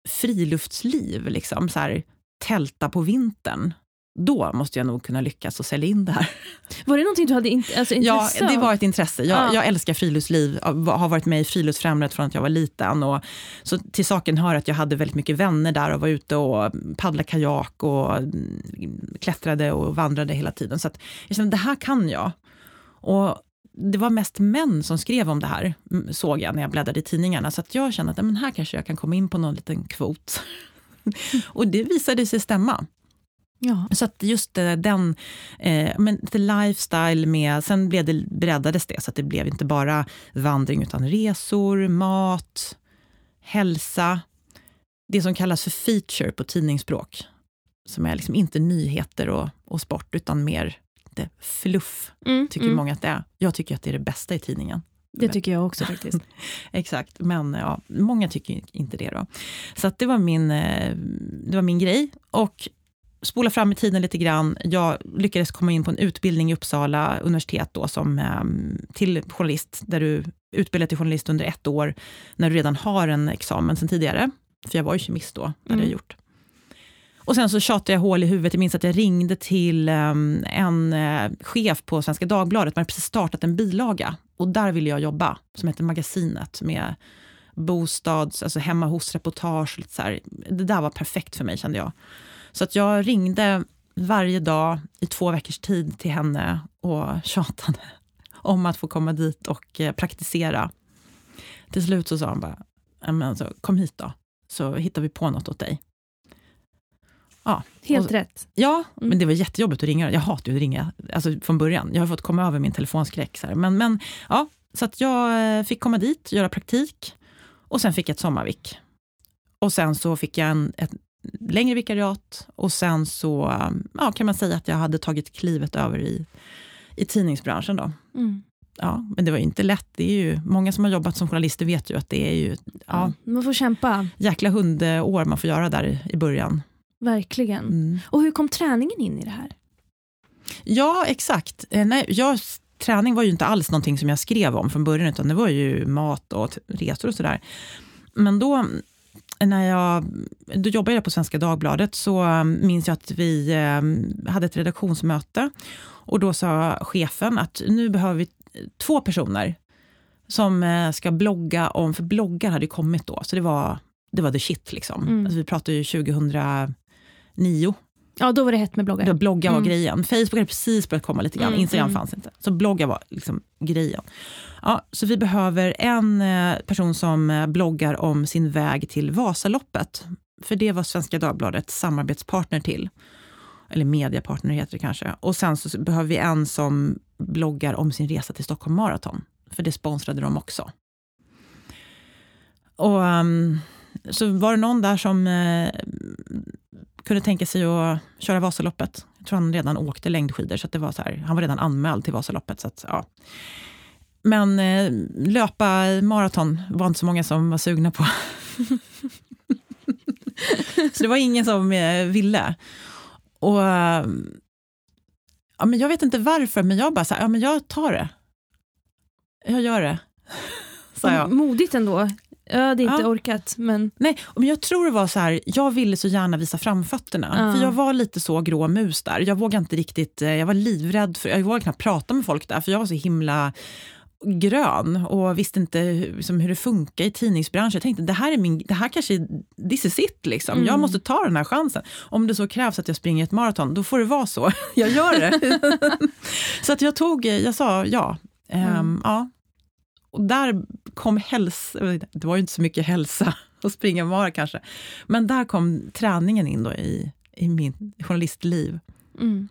friluftsliv, liksom, så här, tälta på vintern, då måste jag nog kunna lyckas och sälja in det här. Var det någonting du hade in, alltså intresse Ja, det var ett intresse. Jag, Ja. jag älskar friluftsliv, har varit med i Friluftsfrämjandet från att jag var liten. Och, så till saken hör att jag hade väldigt mycket vänner där och var ute och paddlade kajak och mm, klättrade och vandrade hela tiden. Så att jag kände, det här kan jag. Och det var mest män som skrev om det här, såg jag när jag bläddrade i tidningarna. Så att jag kände att men här kanske jag kan komma in på någon liten kvot. och det visade sig stämma. Ja. Så att just eh, den, eh, men lite lifestyle med, sen blev det, breddades det så att det blev inte bara vandring utan resor, mat, hälsa. Det som kallas för feature på tidningsspråk. Som är liksom inte nyheter och, och sport utan mer det fluff, Mm, tycker mm. många att det är. Jag tycker att det är det bästa i tidningen. Det tycker jag också faktiskt. Exakt, men ja, många tycker inte det. då. Så det, var min, eh, det var min grej. Och spola fram i tiden lite grann. Jag lyckades komma in på en utbildning i Uppsala universitet då, som, eh, till journalist, där du utbildar till journalist under ett år, när du redan har en examen sen tidigare. För jag var ju kemist då, hade Mm. jag gjort. Och sen så tjatade jag hål i huvudet. Jag minns att jag ringde till ehm, en eh, chef på Svenska Dagbladet. Man hade precis startat en bilaga. Och där ville jag jobba, som heter Magasinet. Med bostads, alltså hemma hos-reportage. och lite så här. Det där var perfekt för mig kände jag. Så att jag ringde varje dag i två veckors tid till henne och tjatade om att få komma dit och eh, praktisera. Till slut så sa hon bara, men alltså, kom hit då, så hittar vi på något åt dig. Helt Och- rätt. Ja, Mm. men det var jättejobbigt att ringa. Jag hatar ju att ringa alltså från början. Jag har fått komma över min telefonskräck. Så här. Men, men ja, så att jag eh, fick komma dit, göra praktik och sen fick jag ett sommarvik. Och sen så fick jag en, ett längre vikariat och sen så ja, kan man säga att jag hade tagit klivet över i, i tidningsbranschen. Då. Mm. Ja, men det var ju inte lätt. Det är ju, många som har jobbat som journalister vet ju att det är ju ja, Man får kämpa, jäkla hundår man får göra där i början. Verkligen. Mm. Och hur kom träningen in i det här? Ja, exakt. Eh, Nej, jag, träning var ju inte alls någonting som jag skrev om från början, utan det var ju mat och resor och sådär. Men då, när jag, då jobbade jag på Svenska Dagbladet, så eh, minns jag att vi eh, hade ett redaktionsmöte. Och då sa chefen att nu behöver vi två personer som eh, ska blogga om, för bloggar hade ju kommit då, så det var, det var the shit liksom. Mm. Alltså, vi pratar ju 2009 Ja, då var det hett med bloggar. då blogga var Mm. grejen. Facebook hade precis börjat komma lite grann. Mm, Instagram mm. fanns inte. Så blogga var liksom grejen. Ja, så vi behöver en eh, person som eh, bloggar om sin väg till Vasaloppet. För det var Svenska Dagbladet samarbetspartner till. Eller mediapartner heter det kanske. Och sen så behöver vi en som bloggar om sin resa till Stockholm Marathon. För det sponsrade de också. Och ehm, så var det någon där som eh, kunde tänka sig att köra Vasaloppet. Jag tror han redan åkte längdskidor, så att det var så här, han var redan anmäld till Vasaloppet. Så att, ja. Men eh, löpa maraton var inte så många som var sugna på. så det var ingen som eh, ville. Och, ja, men jag vet inte varför, men jag bara så här, ja, men jag tar det. Jag gör det, Så, ja. Modigt ändå. Jag hade inte Ja. orkat, men Nej, men jag tror det var så här, jag ville så gärna visa framfötterna. Ja. För jag var lite så grå mus där. Jag vågade inte riktigt, eh, jag var livrädd, för, jag vågade knappt prata med folk där, för jag var så himla grön och visste inte hur, hur det funkar i tidningsbranschen. Jag tänkte, det här, är min, det här kanske är, this is it liksom. Mm. Jag måste ta den här chansen. Om det så krävs att jag springer ett maraton, då får det vara så. Jag gör det. så att jag tog, jag sa ja. Ehm, Mm. ja. Och där kom hälsa, det var ju inte så mycket hälsa att springa mara kanske, men där kom träningen in då i, i min journalistliv. mm.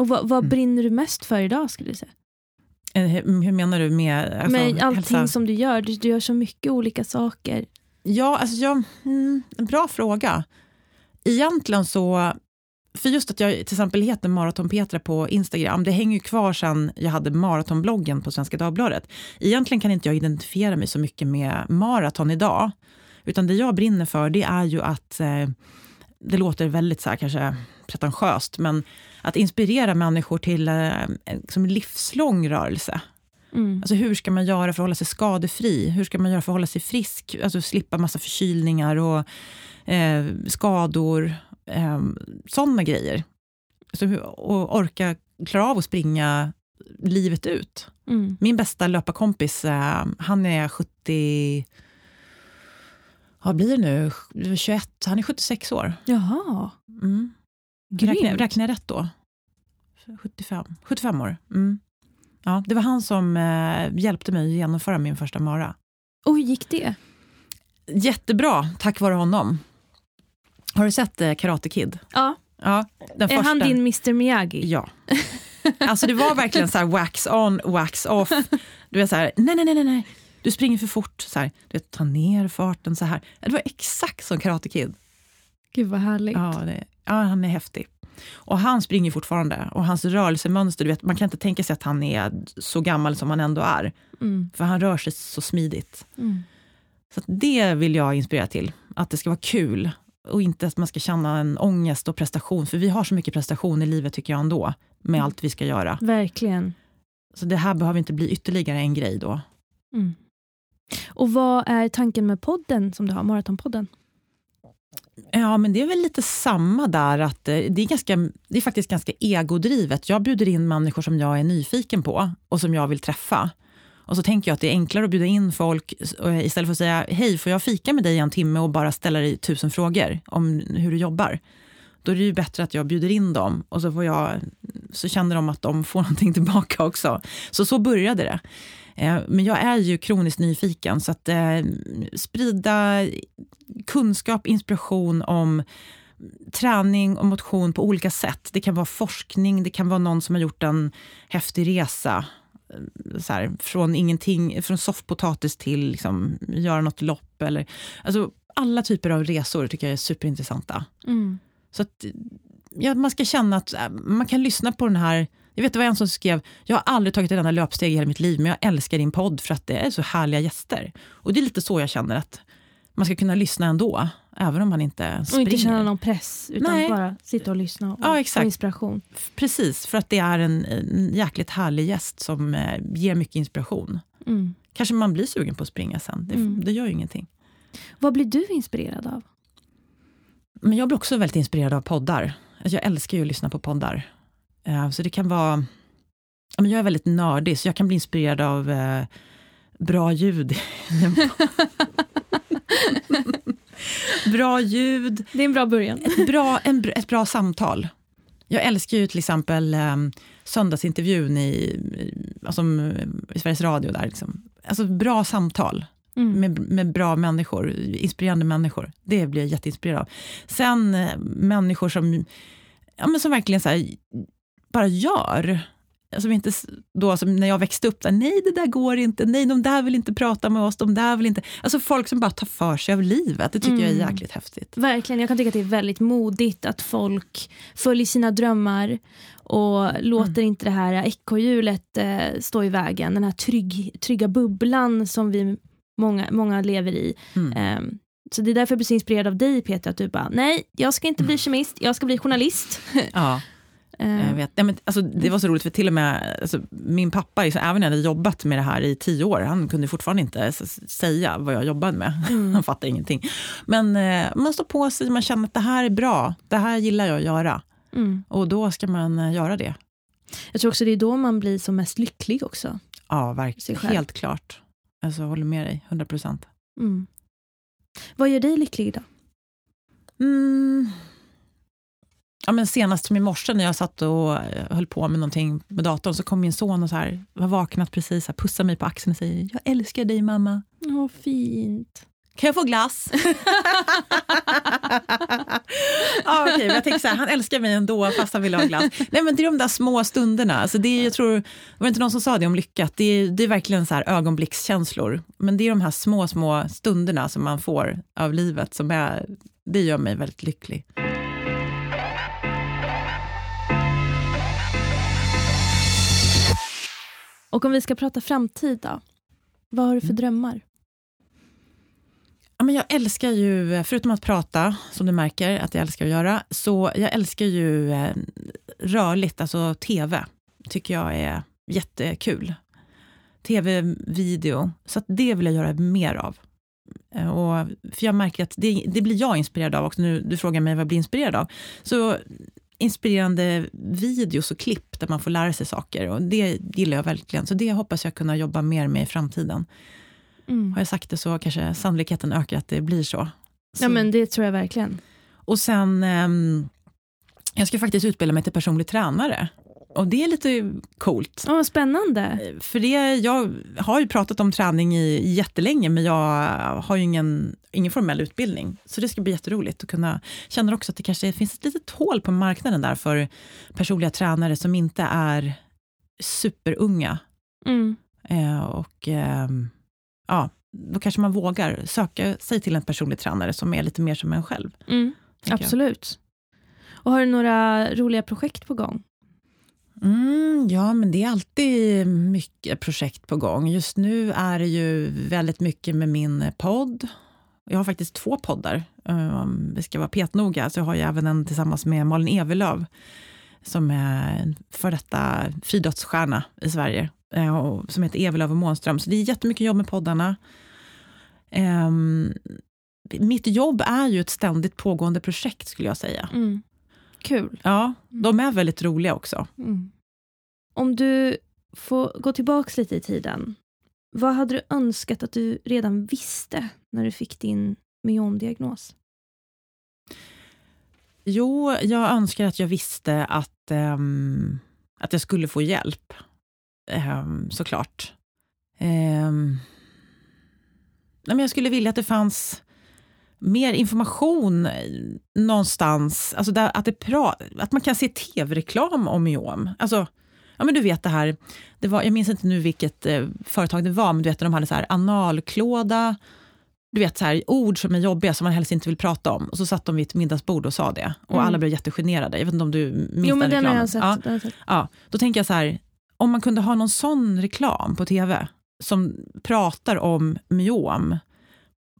Och vad, vad Mm. brinner du mest för idag skulle du säga? Eh, Hur menar du med alltså, med allting hälsa? som du gör, du, du gör så mycket olika saker. Ja, alltså jag, mm, bra fråga. Egentligen så, för just att jag till exempel heter Maraton-Petra på Instagram, det hänger ju kvar sen jag hade maratonbloggen på Svenska Dagbladet. Egentligen kan inte jag identifiera mig så mycket med maraton idag, utan det jag brinner för det är ju att, eh, det låter väldigt så här kanske pretentiöst, men att inspirera människor till eh, en liksom livslång rörelse. Mm. Alltså hur ska man göra för att hålla sig skadefri? Hur ska man göra för att hålla sig frisk? Alltså slippa massa förkylningar och eh, skador. Eh, Sådana grejer. Så, och orka klara av att springa livet ut. Mm. Min bästa löparkompis, eh, han är 70... Vad blir det nu? 21? Han är 76 år. Jaha, Mm. Räknar, räknar jag rätt då? 75, 75 år. Mm. Ja, det var han som eh, hjälpte mig att genomföra min första mara. Och hur gick det? Jättebra, tack vare honom. Har du sett eh, Karate Kid? Ja. Ja, den Är första. han din Mr Miyagi? Ja. Alltså det var verkligen så här wax on, wax off. Du vet så här, nej, nej, nej, nej, du springer för fort. Så här, du vet, ta ner farten så här. Det var exakt som Karate Kid. Gud vad härligt. Ja, det, ja, han är häftig. Och han springer fortfarande. Och hans rörelsemönster, du vet, man kan inte tänka sig att han är så gammal som han ändå är. Mm. För han rör sig så smidigt. Mm. Så det vill jag inspirera till. Att det ska vara kul. Och inte att man ska känna en ångest och prestation. För vi har så mycket prestation i livet tycker jag ändå. Med Mm. allt vi ska göra. Verkligen. Så det här behöver inte bli ytterligare en grej då. Mm. Och vad är tanken med podden som du har, Maratonpodden? Ja, men det är väl lite samma där. att eh, det är, ganska, det är faktiskt ganska egodrivet. Jag bjuder in människor som jag är nyfiken på och som jag vill träffa. Och så tänker jag att det är enklare att bjuda in folk istället för att säga hej, får jag fika med dig i en timme och bara ställa dig tusen frågor om hur du jobbar. Då är det ju bättre att jag bjuder in dem och så, får jag, så känner de att de får någonting tillbaka också. Så så började det. Eh, men jag är ju kroniskt nyfiken, så att eh, sprida kunskap, inspiration om träning och motion på olika sätt. Det kan vara forskning, det kan vara någon som har gjort en häftig resa. Så här, från ingenting, från soffpotatis till liksom, göra något lopp. Eller, alltså, alla typer av resor tycker jag är superintressanta. Mm. Så att, ja, man ska känna att äh, man kan lyssna på den här... Jag vet det var en som skrev, jag har aldrig tagit ett enda löpsteg i hela mitt liv, men jag älskar din podd för att det är så härliga gäster. Och det är lite så jag känner att man ska kunna lyssna ändå, även om man inte Och springer. inte känna någon press, utan Nej. bara sitta och lyssna och Ja, exakt. få inspiration. Precis, för att det är en, en jäkligt härlig gäst som eh, ger mycket inspiration. Mm. Kanske man blir sugen på att springa sen, det, Mm. det gör ju ingenting. Vad blir du inspirerad av? Men jag blir också väldigt inspirerad av poddar. Alltså jag älskar ju att lyssna på poddar. Eh, Så det kan vara... Jag är väldigt nördig, så jag kan bli inspirerad av eh, bra ljud. bra ljud, Det är en bra början. ett bra, en, ett bra samtal. Jag älskar ju till exempel eh, söndagsintervjun i, alltså, i Sveriges Radio. Där, liksom. Alltså bra samtal Mm. med, med bra människor, inspirerande människor. Det blir jag jätteinspirerad av. Sen eh, människor som, ja, men som verkligen så här, bara gör. Som inte, då, som när jag växte upp, där, nej det där går inte, nej de där vill inte prata med oss, de där vill inte... Alltså folk som bara tar för sig av livet, det tycker jag är Mm. jäkligt häftigt. Verkligen, jag kan tycka att det är väldigt modigt att folk följer sina drömmar och låter Mm. inte det här ekorrhjulet eh, stå i vägen. Den här trygg, trygga bubblan som vi många, många lever i. Mm. Ehm, så det är därför jag blir så inspirerad av dig Peter, att du bara nej, jag ska inte bli kemist, jag ska bli journalist. Ja. Ehm, Jag vet. Nej, men, alltså, det var så roligt, för till och med alltså, min pappa, liksom, även när jag hade jobbat med det här i tio år, han kunde fortfarande inte säga vad jag jobbade med. Mm. Han fattade ingenting. Men eh, man står på sig, man känner att det här är bra, det här gillar jag att göra. mm. Och då ska man eh, göra det. Jag tror också det är då man blir som mest lycklig också. Ja, verkligen. Helt klart. Alltså, jag håller med dig, 100 procent. Mm. Vad gör dig lycklig idag? Ja, men senast som i morse när jag satt och eh, höll på med någonting med datorn så kom min son och så här, var vaknat precis, här, pussade mig på axeln och säger jag älskar dig mamma. Åh, fint. Kan jag få glass? ja, okej, men jag tänker så här, han älskar mig ändå fast han vill ha glass. Nej, men det är de där små stunderna. Alltså det är, jag tror, var det inte någon som sa det om lycka? Det, är, det är verkligen så här ögonblickskänslor. Men det är de här små, små stunderna som man får av livet som är, det gör mig väldigt lycklig. Och om vi ska prata framtid då? Vad har du för Mm. drömmar? Ja, men jag älskar ju, förutom att prata, som du märker att jag älskar att göra, så jag älskar ju eh, rörligt, alltså tv, tycker jag är jättekul. Tv, video, så det vill jag göra mer av. Eh, och, för jag märker att det, det blir jag inspirerad av också. Nu, du frågar mig vad jag blir inspirerad av. Så inspirerande videos och klipp där man får lära sig saker. Och Det gillar jag verkligen. Så det hoppas jag kunna jobba mer med i framtiden. Mm. Har jag sagt det så kanske sannolikheten ökar att det blir så. så. Ja, men det tror jag verkligen. Och sen, um, jag ska faktiskt utbilda mig till personlig tränare. Och det är lite coolt. Oh, spännande. För det, jag har ju pratat om träning i jättelänge, men jag har ju ingen, ingen formell utbildning. Så det ska bli jätteroligt att kunna, känner också att det kanske finns ett litet hål på marknaden där för personliga tränare som inte är superunga. Mm. Eh, och eh, ja, då kanske man vågar söka sig till en personlig tränare som är lite mer som en själv. Mm. Absolut. Och har du några roliga projekt på gång? Mm, ja, men det är alltid mycket projekt på gång. Just nu är det ju väldigt mycket med min podd. Jag har faktiskt två poddar, eh, om vi ska vara petnoga. Så jag har ju även en tillsammans med Malin Evelöv, som är en för detta friidrottsstjärna i Sverige, eh, som heter Evelöv och Månström. Så det är jättemycket jobb med poddarna. Um, mitt jobb är ju ett ständigt pågående projekt, skulle jag säga. Mm. Kul. Ja, de är väldigt roliga också. Mm. Om du får gå tillbaka lite i tiden, vad hade du önskat att du redan visste när du fick din myomdiagnos? Jo, jag önskar att jag visste att, um, att jag skulle få hjälp. Um, såklart. Um, men jag skulle vilja att det fanns mer information någonstans. Alltså där, att, det pra, att man kan se tv-reklam om myom. Alltså, ja men du vet det här, det var, jag minns inte nu vilket eh, företag det var, men du vet de hade så här analklåda, du vet så här, ord som är jobbiga som man helst inte vill prata om. Och så satt de vid ett middagsbord och sa det. Och mm. alla blev jättegenerade. Jag vet inte om du minns jo, men den reklamen? Den har jag sett. Ja, ja, då tänker jag så här, om man kunde ha någon sån reklam på tv som pratar om myom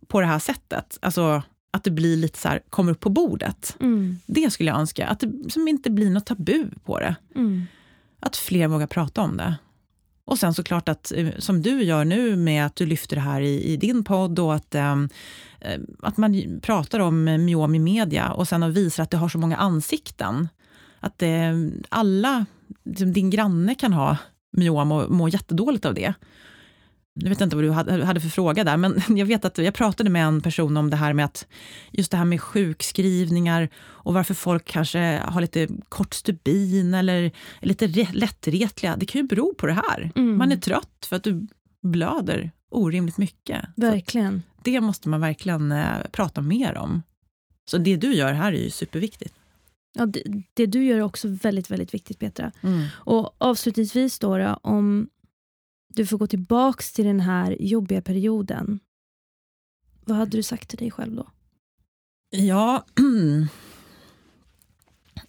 på det här sättet. Alltså att det blir lite så här, kommer upp på bordet. Mm. Det skulle jag önska, att det som inte blir något tabu på det. Mm. Att fler vågar prata om det. Och sen såklart att, eh, som du gör nu med att du lyfter det här i, i din podd och att, ähm, att man pratar om myom i media och sen visar att det har så många ansikten. Att äh, alla, liksom din granne kan ha myom och må jättedåligt av det. Jag vet inte vad du hade för fråga där, men jag vet att jag pratade med en person om det här med att just det här med sjukskrivningar och varför folk kanske har lite kort stubin eller är lite lättretliga. Det kan ju bero på det här. Mm. Man är trött för att du blöder orimligt mycket. Verkligen. Det måste man verkligen eh, prata mer om. Så det du gör här är ju superviktigt. Ja, det, det du gör är också väldigt, väldigt viktigt Petra. Mm. Och avslutningsvis då, då om du får gå tillbaks till den här jobbiga perioden. Vad hade du sagt till dig själv då? Ja,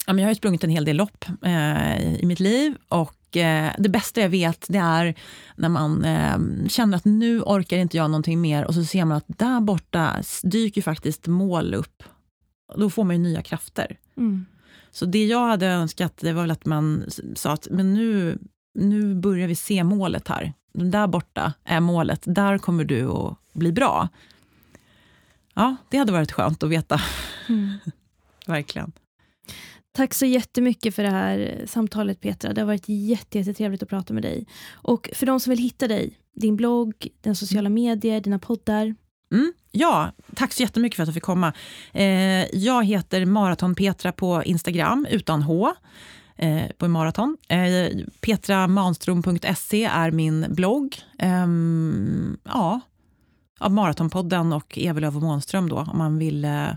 jag har ju sprungit en hel del lopp eh, i mitt liv och eh, det bästa jag vet det är när man eh, känner att nu orkar inte jag någonting mer och så ser man att där borta dyker faktiskt mål upp. Då får man ju nya krafter. Mm. Så det jag hade önskat det var väl att man sa att men nu, nu börjar vi se målet här. Där borta är målet, där kommer du att bli bra. Ja, det hade varit skönt att veta. Mm. Verkligen. Tack så jättemycket för det här samtalet Petra. Det har varit jättetrevligt att prata med dig. Och för de som vill hitta dig, din blogg, dina sociala medier, dina poddar. Mm, ja, tack så jättemycket för att du fick komma. Eh, jag heter Maratonpetra på Instagram, utan H eh, på maraton. Eh, Petramanstrom.se är min blogg. Eh, ja, av Maratonpodden och Evelöv och Månström då, om man vill eh,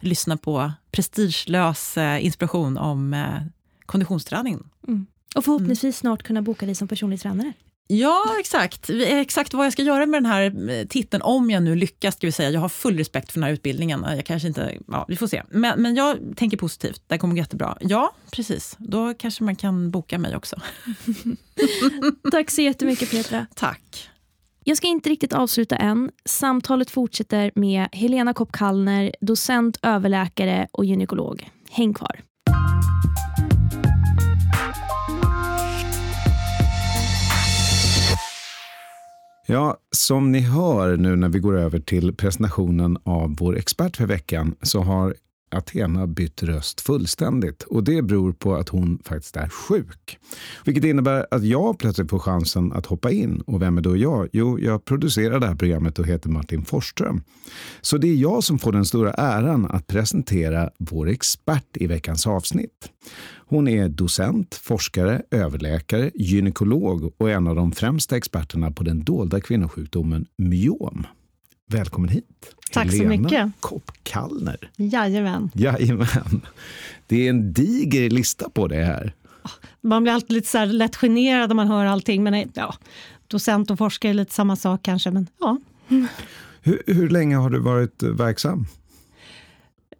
lyssna på prestigelös eh, inspiration om eh, konditionsträning. Mm. Och förhoppningsvis mm. snart kunna boka dig som personlig tränare. Ja, exakt. Exakt vad jag ska göra med den här eh, titeln, om jag nu lyckas, ska vi säga. Jag har full respekt för den här utbildningen. Jag kanske inte, ja, vi får se. Men, men jag tänker positivt, det kommer gå jättebra. Ja, precis. Då kanske man kan boka mig också. Tack så jättemycket Petra. Tack. Jag ska inte riktigt avsluta än. Samtalet fortsätter med Helena Kopp Kallner, docent, överläkare och gynekolog. Häng kvar. Ja, som ni hör nu när vi går över till presentationen av vår expert för veckan så har Athena bytt röst fullständigt och det beror på att hon faktiskt är sjuk. Vilket innebär att jag plötsligt får chansen att hoppa in. Och vem är då jag? Jo, jag producerar det här programmet och heter Martin Forsström. Så det är jag som får den stora äran att presentera vår expert i veckans avsnitt. Hon är docent, forskare, överläkare, gynekolog och en av de främsta experterna på den dolda kvinnosjukdomen myom. Välkommen hit. Tack Helena så mycket. Kopp-Kallner. Jajamän. Jajamän. Det är en diger lista på det här. Man blir alltid lite så här lätt generad när man hör allting. Men ja, docent och forskare är lite samma sak kanske. Men ja. Hur, hur länge har du varit verksam?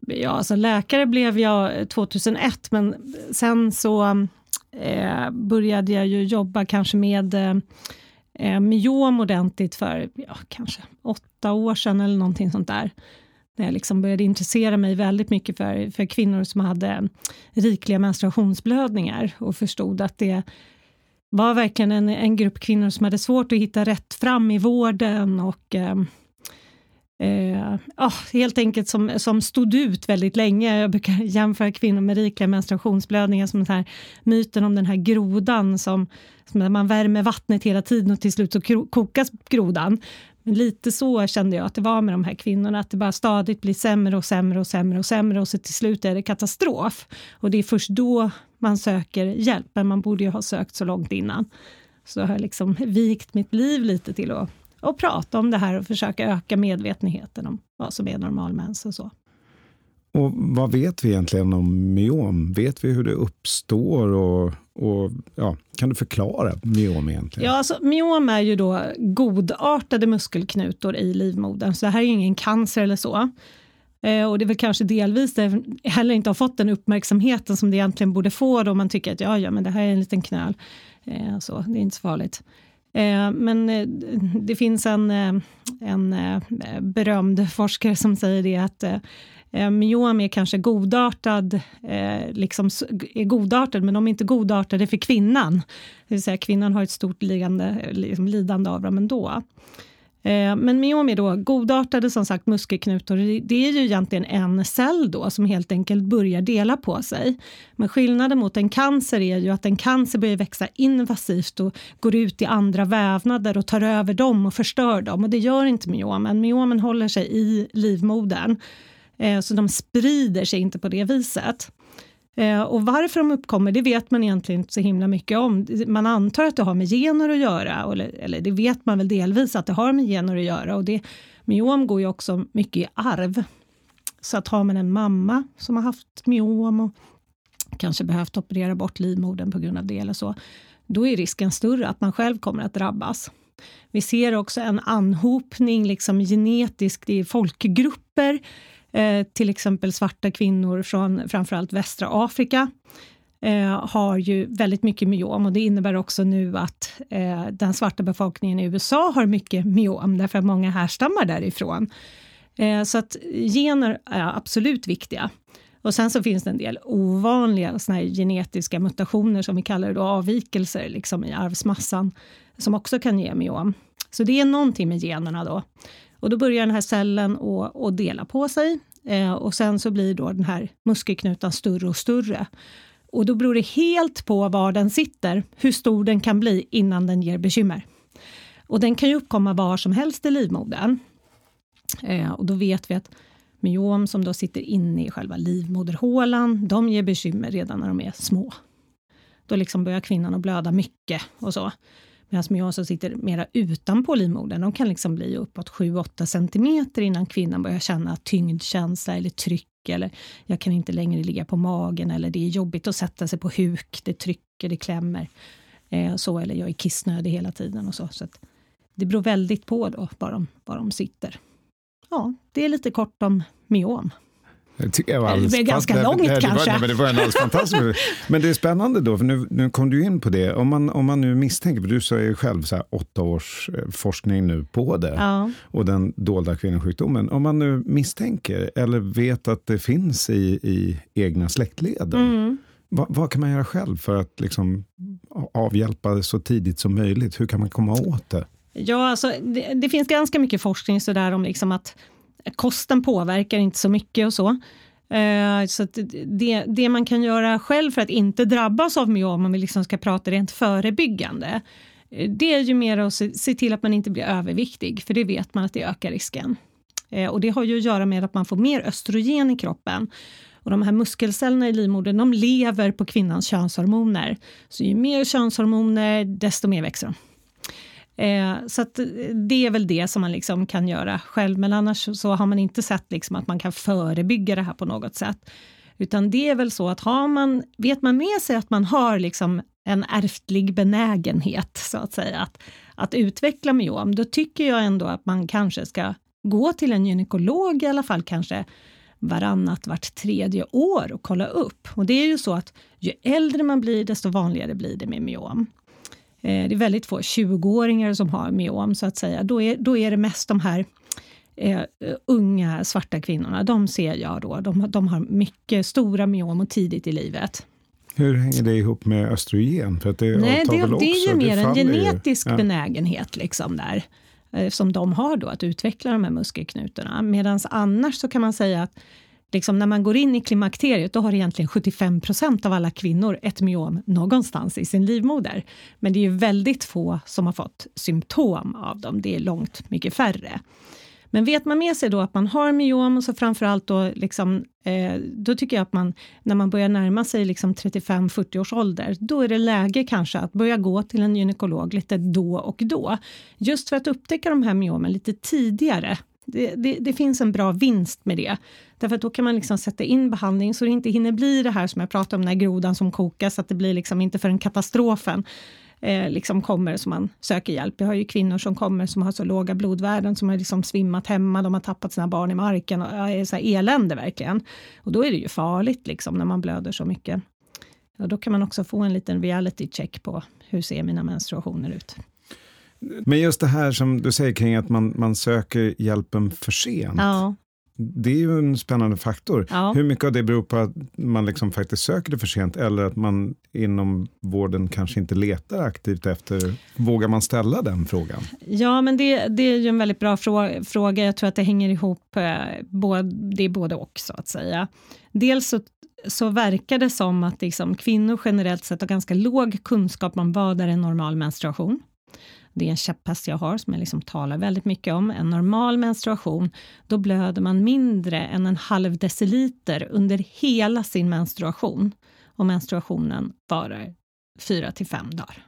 Ja, alltså läkare blev jag 2001, men sen så eh, började jag ju jobba kanske med eh, eh, myom ordentligt för ja, kanske åtta år sedan eller någonting sånt där. När jag liksom började intressera mig väldigt mycket för, för kvinnor som hade rikliga menstruationsblödningar och förstod att det var verkligen en, en grupp kvinnor som hade svårt att hitta rätt fram i vården och eh, eh, oh, helt enkelt som, som stod ut väldigt länge. Jag brukar jämföra kvinnor med rikliga menstruationsblödningar som den här myten om den här grodan som, som man värmer vattnet hela tiden och till slut så kokas grodan. Men lite så kände jag att det var med de här kvinnorna, att det bara stadigt blir sämre och sämre och sämre och sämre och så till slut är det katastrof. Och det är först då man söker hjälp, men man borde ju ha sökt så långt innan. Så jag har liksom vikt mitt liv lite till att och prata om det här och försöka öka medvetenheten om vad som är normal mens och så. Och vad vet vi egentligen om myom? Vet vi hur det uppstår? Och, och ja, kan du förklara myom egentligen? Ja, alltså, myom är ju då godartade muskelknutor i livmodern, så det här är ingen cancer eller så. Eh, och det är väl kanske delvis det heller inte har fått den uppmärksamheten som det egentligen borde få då man tycker att ja, ja, men det här är en liten knöl. Eh, så, det är inte så farligt. Eh, men eh, det finns en, eh, en berömd forskare som säger det att myom är kanske godartad, liksom är godartad, men de är inte godartade för kvinnan. Det vill säga kvinnan har ett stort lidande, liksom lidande av dem ändå. Eh, men myom är då godartade som sagt muskelknutor. Det är ju egentligen en cell då som helt enkelt börjar dela på sig. Men skillnaden mot en cancer är ju att en cancer börjar växa invasivt och går ut i andra vävnader och tar över dem och förstör dem. Och det gör inte myomen. Myomen håller sig i livmodern. Eh, så de sprider sig inte på det viset. Eh, och varför de uppkommer, det vet man egentligen inte så himla mycket om. Man antar att det har med gener att göra, eller, eller det vet man väl delvis att det har med gener att göra. Och det, myom går ju också mycket i arv. Så att har man en mamma som har haft myom och kanske behövt operera bort livmodern på grund av det eller så, då är risken större att man själv kommer att drabbas. Vi ser också en anhopning liksom genetiskt i folkgrupper Eh, till exempel svarta kvinnor från framförallt västra Afrika eh, har ju väldigt mycket myom och det innebär också nu att eh, den svarta befolkningen i USA har mycket myom därför att många härstammar därifrån. Eh, så att gener är absolut viktiga. Och sen så finns det en del ovanliga såna genetiska mutationer som vi kallar det då, avvikelser liksom i arvsmassan som också kan ge myom. Så det är någonting med generna då. Och då börjar den här cellen att dela på sig eh, och sen så blir då den här muskelknutan större och större. Och då beror det helt på var den sitter, hur stor den kan bli innan den ger bekymmer. Och den kan ju uppkomma var som helst i livmodern. Eh, och då vet vi att myom som då sitter inne i själva livmoderhålan, de ger bekymmer redan när de är små. Då liksom börjar kvinnan att blöda mycket och så. Medan myom som sitter mera utanpå livmodern, de kan liksom bli uppåt 7-8 centimeter innan kvinnan börjar känna tyngdkänsla eller tryck eller jag kan inte längre ligga på magen eller det är jobbigt att sätta sig på huk, det trycker, det klämmer. Eh, så, eller jag är kissnödig hela tiden och så. så det beror väldigt på då var de, var de sitter. Ja, det är lite kort om myom. Det, alldeles det ganska långt det, kanske. Var, men det var en alldeles fantastiskt. Men det är spännande då, för nu, nu kom du in på det. Om man, om man nu misstänker, för du sa ju själv så här, åtta års eh, forskning nu på det ja. och den dolda kvinnosjukdomen. Om man nu misstänker eller vet att det finns i, i egna släktleden. Mm. Vad, vad, kan man göra själv för att liksom avhjälpa det så tidigt som möjligt? Hur kan man komma åt det? Ja, alltså, det, det finns ganska mycket forskning så där om liksom att kosten påverkar inte så mycket och så. Eh, så det, det man kan göra själv för att inte drabbas av myom, om vi liksom ska prata rent förebyggande, eh, det är ju mer att se, se, till att man inte blir överviktig, för det vet man att det ökar risken. Eh, och det har ju att göra med att man får mer östrogen i kroppen. Och de här muskelcellerna i livmodern de lever på kvinnans könshormoner. Så ju mer könshormoner, desto mer växer de. Eh, så eh, det är väl det som man liksom kan göra själv, men annars så har man inte sett liksom att man kan förebygga det här på något sätt. Utan det är väl så att har man, vet man med sig att man har liksom en ärftlig benägenhet, så att säga, att, att utveckla myom, då tycker jag ändå att man kanske ska gå till en gynekolog i alla fall kanske varannat, vart tredje år och kolla upp. Och det är ju så att ju äldre man blir, desto vanligare blir det med myom. Eh, det är väldigt få 20-åringar som har myom, så att säga. Då är, då är det mest de här eh, unga svarta kvinnorna. De ser jag då. De, de har mycket stora myom och tidigt i livet. Hur hänger det ihop med östrogen? För att det Nej, det, det är ju mer en genetisk ja. benägenhet liksom där, eh, som de har då, att utveckla de här muskelknutorna. Medan annars så kan man säga att liksom när man går in i klimakteriet, då har egentligen 75 procent av alla kvinnor ett myom någonstans i sin livmoder. Men det är ju väldigt få som har fått symptom av dem. Det är långt mycket färre. Men vet man med sig då att man har myom så framförallt då, liksom, eh, då tycker jag att man, när man börjar närma sig liksom 35-40 års ålder, då är det läge kanske att börja gå till en gynekolog lite då och då. Just för att upptäcka de här myomen lite tidigare det, det, det, finns en bra vinst med det. Därför att då kan man liksom sätta in behandling så det inte hinner bli det här som jag pratade om, den här grodan som kokas, att det blir liksom inte förrän katastrofen eh, liksom kommer som man söker hjälp. Jag har ju kvinnor som kommer som har så låga blodvärden, som har liksom svimmat hemma, de har tappat sina barn i marken och är så här elände verkligen. Och då är det ju farligt liksom när man blöder så mycket. Och då kan man också få en liten reality check på hur ser mina menstruationer ut. Men just det här som du säger kring att man, man söker hjälpen för sent. Ja. Det är ju en spännande faktor. Ja. Hur mycket av det beror på att man liksom faktiskt söker det för sent eller att man inom vården kanske inte letar aktivt efter, vågar man ställa den frågan? Ja, men det, det är ju en väldigt bra fråga. Jag tror att det hänger ihop, eh, det är både och så att säga. Dels så, så verkar det som att liksom, kvinnor generellt sett har ganska låg kunskap om vad är en normal menstruation. Det är en käpphäst jag har som jag liksom talar väldigt mycket om. En normal menstruation, då blöder man mindre än en halv deciliter under hela sin menstruation. Och menstruationen varar fyra till fem dagar.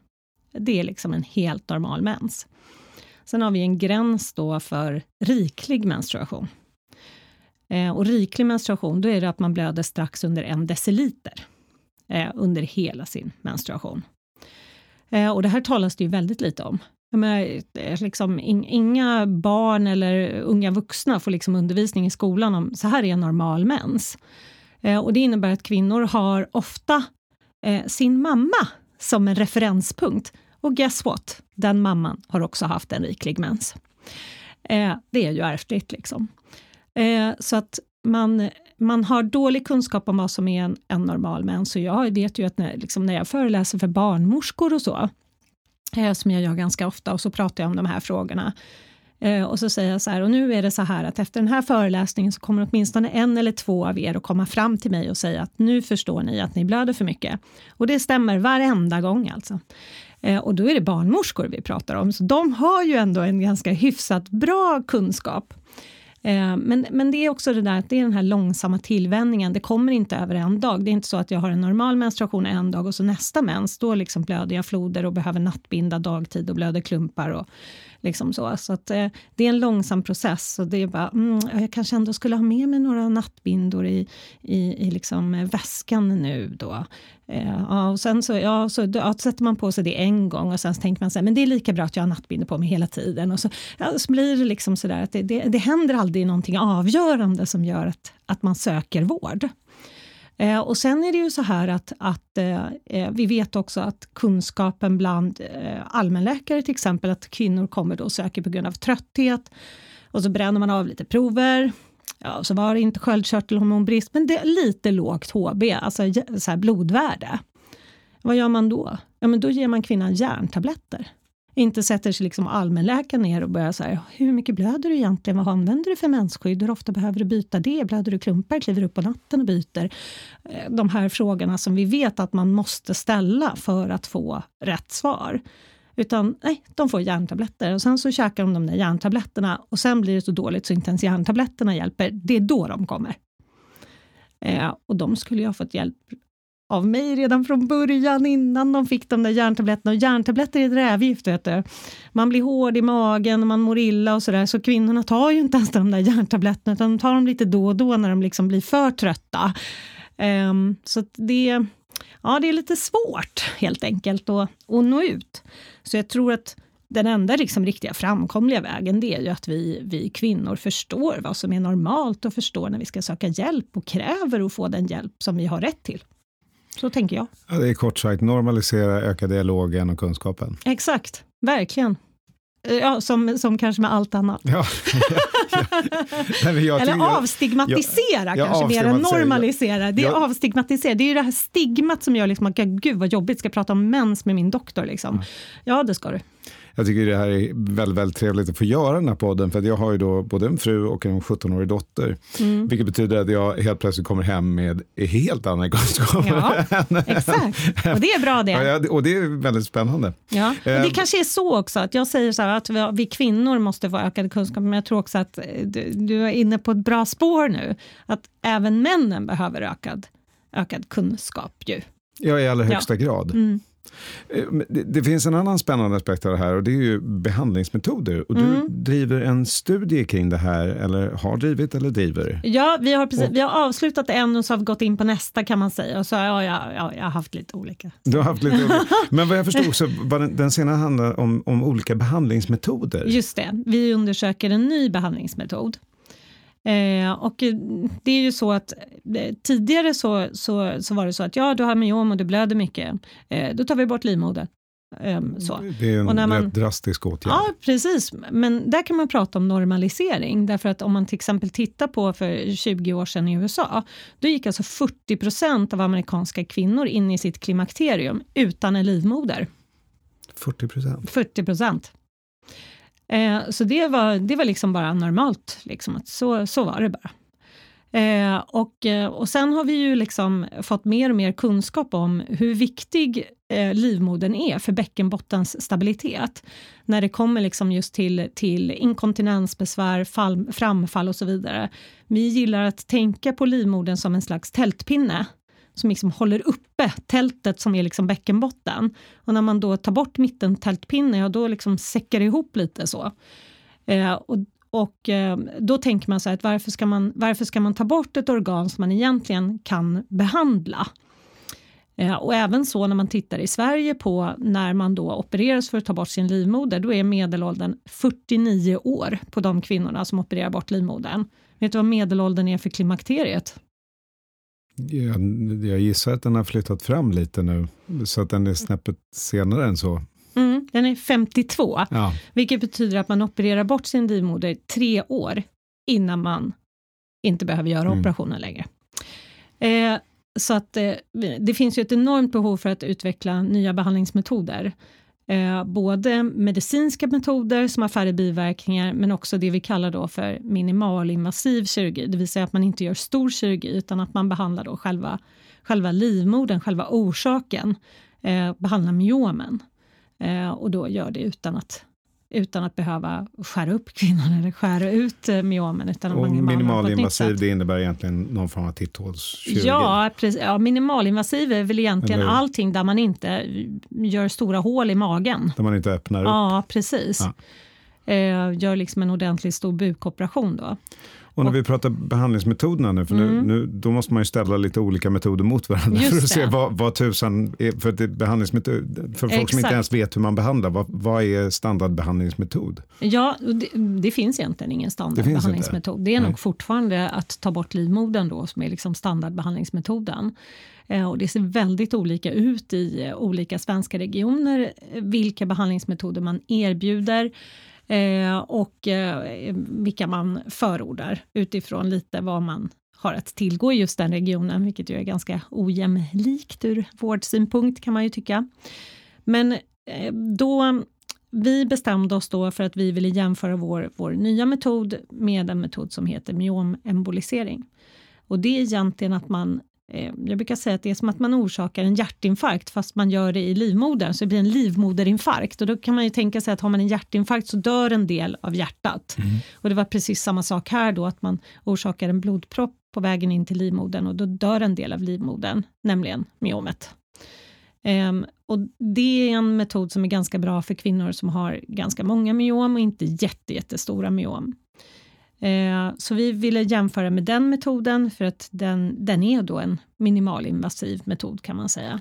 Det är liksom en helt normal mens. Sen har vi en gräns då för riklig menstruation. Eh, och riklig menstruation, då är det att man blöder strax under en deciliter eh, under hela sin menstruation. Eh, och det här talas det ju väldigt lite om. Menar, liksom, inga barn eller unga vuxna får liksom undervisning i skolan om så här är en normal mens. Eh, och det innebär att kvinnor har ofta eh, sin mamma som en referenspunkt. Och guess what? Den mamman har också haft en riklig mens. Eh, det är ju ärftligt. Liksom. Eh, så att man, man har dålig kunskap om vad som är en, en normal mens. Så jag vet ju att när, liksom när jag föreläser för barnmorskor och så, Eh, som jag gör ganska ofta, och så pratar jag om de här frågorna. Eh, och så säger jag så här, och nu är det så här att efter den här föreläsningen så kommer åtminstone en eller två av er att komma fram till mig och säga att nu förstår ni att ni blöder för mycket. Och det stämmer varenda gång alltså. Eh, och då är det barnmorskor vi pratar om, så de har ju ändå en ganska hyfsat bra kunskap. Eh, men, men det är också det där att det är den här långsamma tillvänjningen. Det kommer inte över en dag. Det är inte så att jag har en normal menstruation en dag och så nästa mens, då liksom blöder jag floder och behöver nattbinda dagtid och blöder klumpar och Liksom så så att, eh, det är en långsam process. Och det är bara, mm, jag kanske ändå skulle ha med mig några nattbindor i, i, i liksom eh, väskan nu. Då. Eh, ja, och sen så, ja, så ja, sätter man på sig det en gång och sen tänker man så här, men det är lika bra att jag har nattbindor på mig hela tiden. Och så, ja, så blir det liksom så där att det, det, det händer aldrig någonting avgörande som gör att, att man söker vård. Eh, och sen är det ju så här att, att eh, eh, vi vet också att kunskapen bland eh, allmänläkare till exempel, att kvinnor kommer då och söker på grund av trötthet och så bränner man av lite prover. Ja, så var det inte sköldkörtelhormonbrist, men det är lite lågt HB, alltså så blodvärde. Vad gör man då? Ja, men då ger man kvinnan järntabletter inte sätter sig liksom allmänläkaren ner och börjar så här, hur mycket blöder du egentligen? Vad använder du för mensskydd? Hur ofta behöver du byta det? Blöder du klumpar? Kliver du upp på natten och byter? Eh, de här frågorna som vi vet att man måste ställa för att få rätt svar. Utan nej, de får järntabletter och sen så käkar de de där järntabletterna och sen blir det så dåligt så inte ens järntabletterna hjälper. Det är då de kommer. Eh, och de skulle ju ha fått hjälp av mig redan från början innan de fick de där järntabletterna. Och järntabletter är rävgift, vet du. Man blir hård i magen och man mår illa och sådär. Så kvinnorna tar ju inte ens de där järntabletterna utan de tar dem lite då och då när de liksom blir för trötta. Um, så det, ja, det är lite svårt helt enkelt att, att nå ut. Så jag tror att den enda liksom riktiga framkomliga vägen det är ju att vi, vi kvinnor förstår vad som är normalt och förstår när vi ska söka hjälp och kräver att få den hjälp som vi har rätt till. Så tänker jag. Ja, det är kort sagt normalisera, öka dialogen och kunskapen. Exakt, verkligen. Ja, som, som kanske med allt annat. Ja, ja. Nej, Eller avstigmatisera kanske, mer än normalisera. Det är avstigmatisera. Det är ju det här stigmat som gör liksom att gud vad jobbigt, ska jag prata om mens med min doktor? Liksom. Ja, det ska du. Jag tycker det här är väldigt, väldigt trevligt att få göra den här podden, för jag har ju då både en fru och en 17-årig dotter. Mm. Vilket betyder att jag helt plötsligt kommer hem med helt andra kunskaper. Ja, exakt, och det är bra det. Ja, och det är väldigt spännande. Ja, och det eh, kanske är så också, att jag säger så här, att vi kvinnor måste få ökad kunskap, men jag tror också att eh, du, du är inne på ett bra spår nu, att även männen behöver ökad, ökad kunskap ju. Ja, i allra högsta ja. grad. Mm. Eh, det finns en annan spännande aspekt av det här och det är ju behandlingsmetoder. Och du mm. driver en studie kring det här, eller har drivit eller driver? Ja, vi har, precis, och, vi har avslutat en och så har vi gått in på nästa kan man säga. Och så, ja, ja, ja, jag har haft lite olika. Du har haft lite olika. Men vad jag förstod så var den, den senare handlar om, om olika behandlingsmetoder. Just det, vi undersöker en ny behandlingsmetod. Eh, och det är ju så att eh, tidigare så, så, så var det så att ja, du har myom och du blöder mycket. Eh, då tar vi bort livmodern. Um, så. Det är en och när man, rätt drastisk åtgärd. Ja, precis. Men där kan man prata om normalisering. Därför att om man till exempel tittar på för 20 år sedan i USA, då gick alltså 40 procent av amerikanska kvinnor in i sitt klimakterium utan en livmoder. 40 procent? 40 procent. Eh, så det var, det var liksom bara normalt, liksom, att så, så var det bara. Eh, och, eh, och sen har vi ju liksom fått mer och mer kunskap om hur viktig eh, livmodern är för bäckenbottens stabilitet. När det kommer liksom just till, till inkontinensbesvär, fall, framfall och så vidare. Vi gillar att tänka på livmodern som en slags tältpinne som liksom håller uppe tältet som är liksom bäckenbotten. Och när man då tar bort mitten tältpinne, ja då liksom säckar det ihop lite så. Eh, och, och eh, då tänker man så här, att varför ska man, varför ska man ta bort ett organ som man egentligen kan behandla? Eh, och även så när man tittar i Sverige på när man då opereras för att ta bort sin livmoder, då är medelåldern 49 år på de kvinnorna som opererar bort livmodern. Vet du vad medelåldern är för klimakteriet? Jag, jag gissar att den har flyttat fram lite nu, så att den är snäppet senare än så. Mm, den är 52, ja. vilket betyder att man opererar bort sin livmoder tre år innan man inte behöver göra mm. operationen längre. Eh, så att eh, det finns ju ett enormt behov för att utveckla nya behandlingsmetoder. Eh, både medicinska metoder som har färre biverkningar men också det vi kallar då för minimalinvasiv kirurgi, det vill säga att man inte gör stor kirurgi utan att man behandlar då själva, själva livmodern, själva orsaken, eh, behandlar myomen eh, och då gör det utan att utan att behöva skära upp kvinnan eller skära ut eh, myomen. Utan och man minimalinvasiv, det innebär egentligen någon form av titthålskirurgi? Ja, precis. ja, minimalinvasiv är väl egentligen eller? allting där man inte gör stora hål i magen. Där man inte öppnar upp? Ja, precis. Ja. Eh, gör liksom en ordentlig stor bukoperation då. Och när vi pratar behandlingsmetoderna nu, för nu, mm. nu, då måste man ju ställa lite olika metoder mot varandra Just för att det. se vad, vad tusan är, för, det behandlingsmetod, för folk Exakt. som inte ens vet hur man behandlar, vad, vad är standardbehandlingsmetod? Ja, det, det finns egentligen ingen standardbehandlingsmetod. Det, det är Nej. nog fortfarande att ta bort livmodern då som är liksom standardbehandlingsmetoden. Eh, och det ser väldigt olika ut i eh, olika svenska regioner, vilka behandlingsmetoder man erbjuder eh, och eh, vilka man förordar utifrån lite vad man har att tillgå i just den regionen, vilket ju är ganska ojämlikt ur vårdsynpunkt kan man ju tycka. Men eh, då vi bestämde oss då för att vi ville jämföra vår, vår nya metod med en metod som heter myomembolisering. Och det är egentligen att man jag brukar säga att det är som att man orsakar en hjärtinfarkt fast man gör det i livmodern, så det blir en livmoderinfarkt. Och då kan man ju tänka sig att har man en hjärtinfarkt så dör en del av hjärtat. Mm. Och det var precis samma sak här då, att man orsakar en blodpropp på vägen in till livmodern och då dör en del av livmodern, nämligen myomet. Um, och det är en metod som är ganska bra för kvinnor som har ganska många myom och inte jätte, jättestora myom. Uh, så vi ville jämföra med den metoden för att den, den är då en minimalinvasiv metod kan man säga.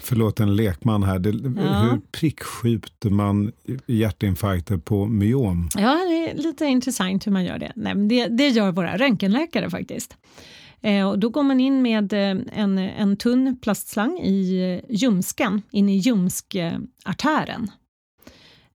Förlåt en lekman här, det, ja. hur prickskjuter man hjärtinfarkter på myom? Ja, det är lite intressant hur man gör det. Nej, det, det gör våra röntgenläkare faktiskt. Eh, och då går man in med eh, en, en tunn plastslang i eh, ljumsken, in i ljumskartären.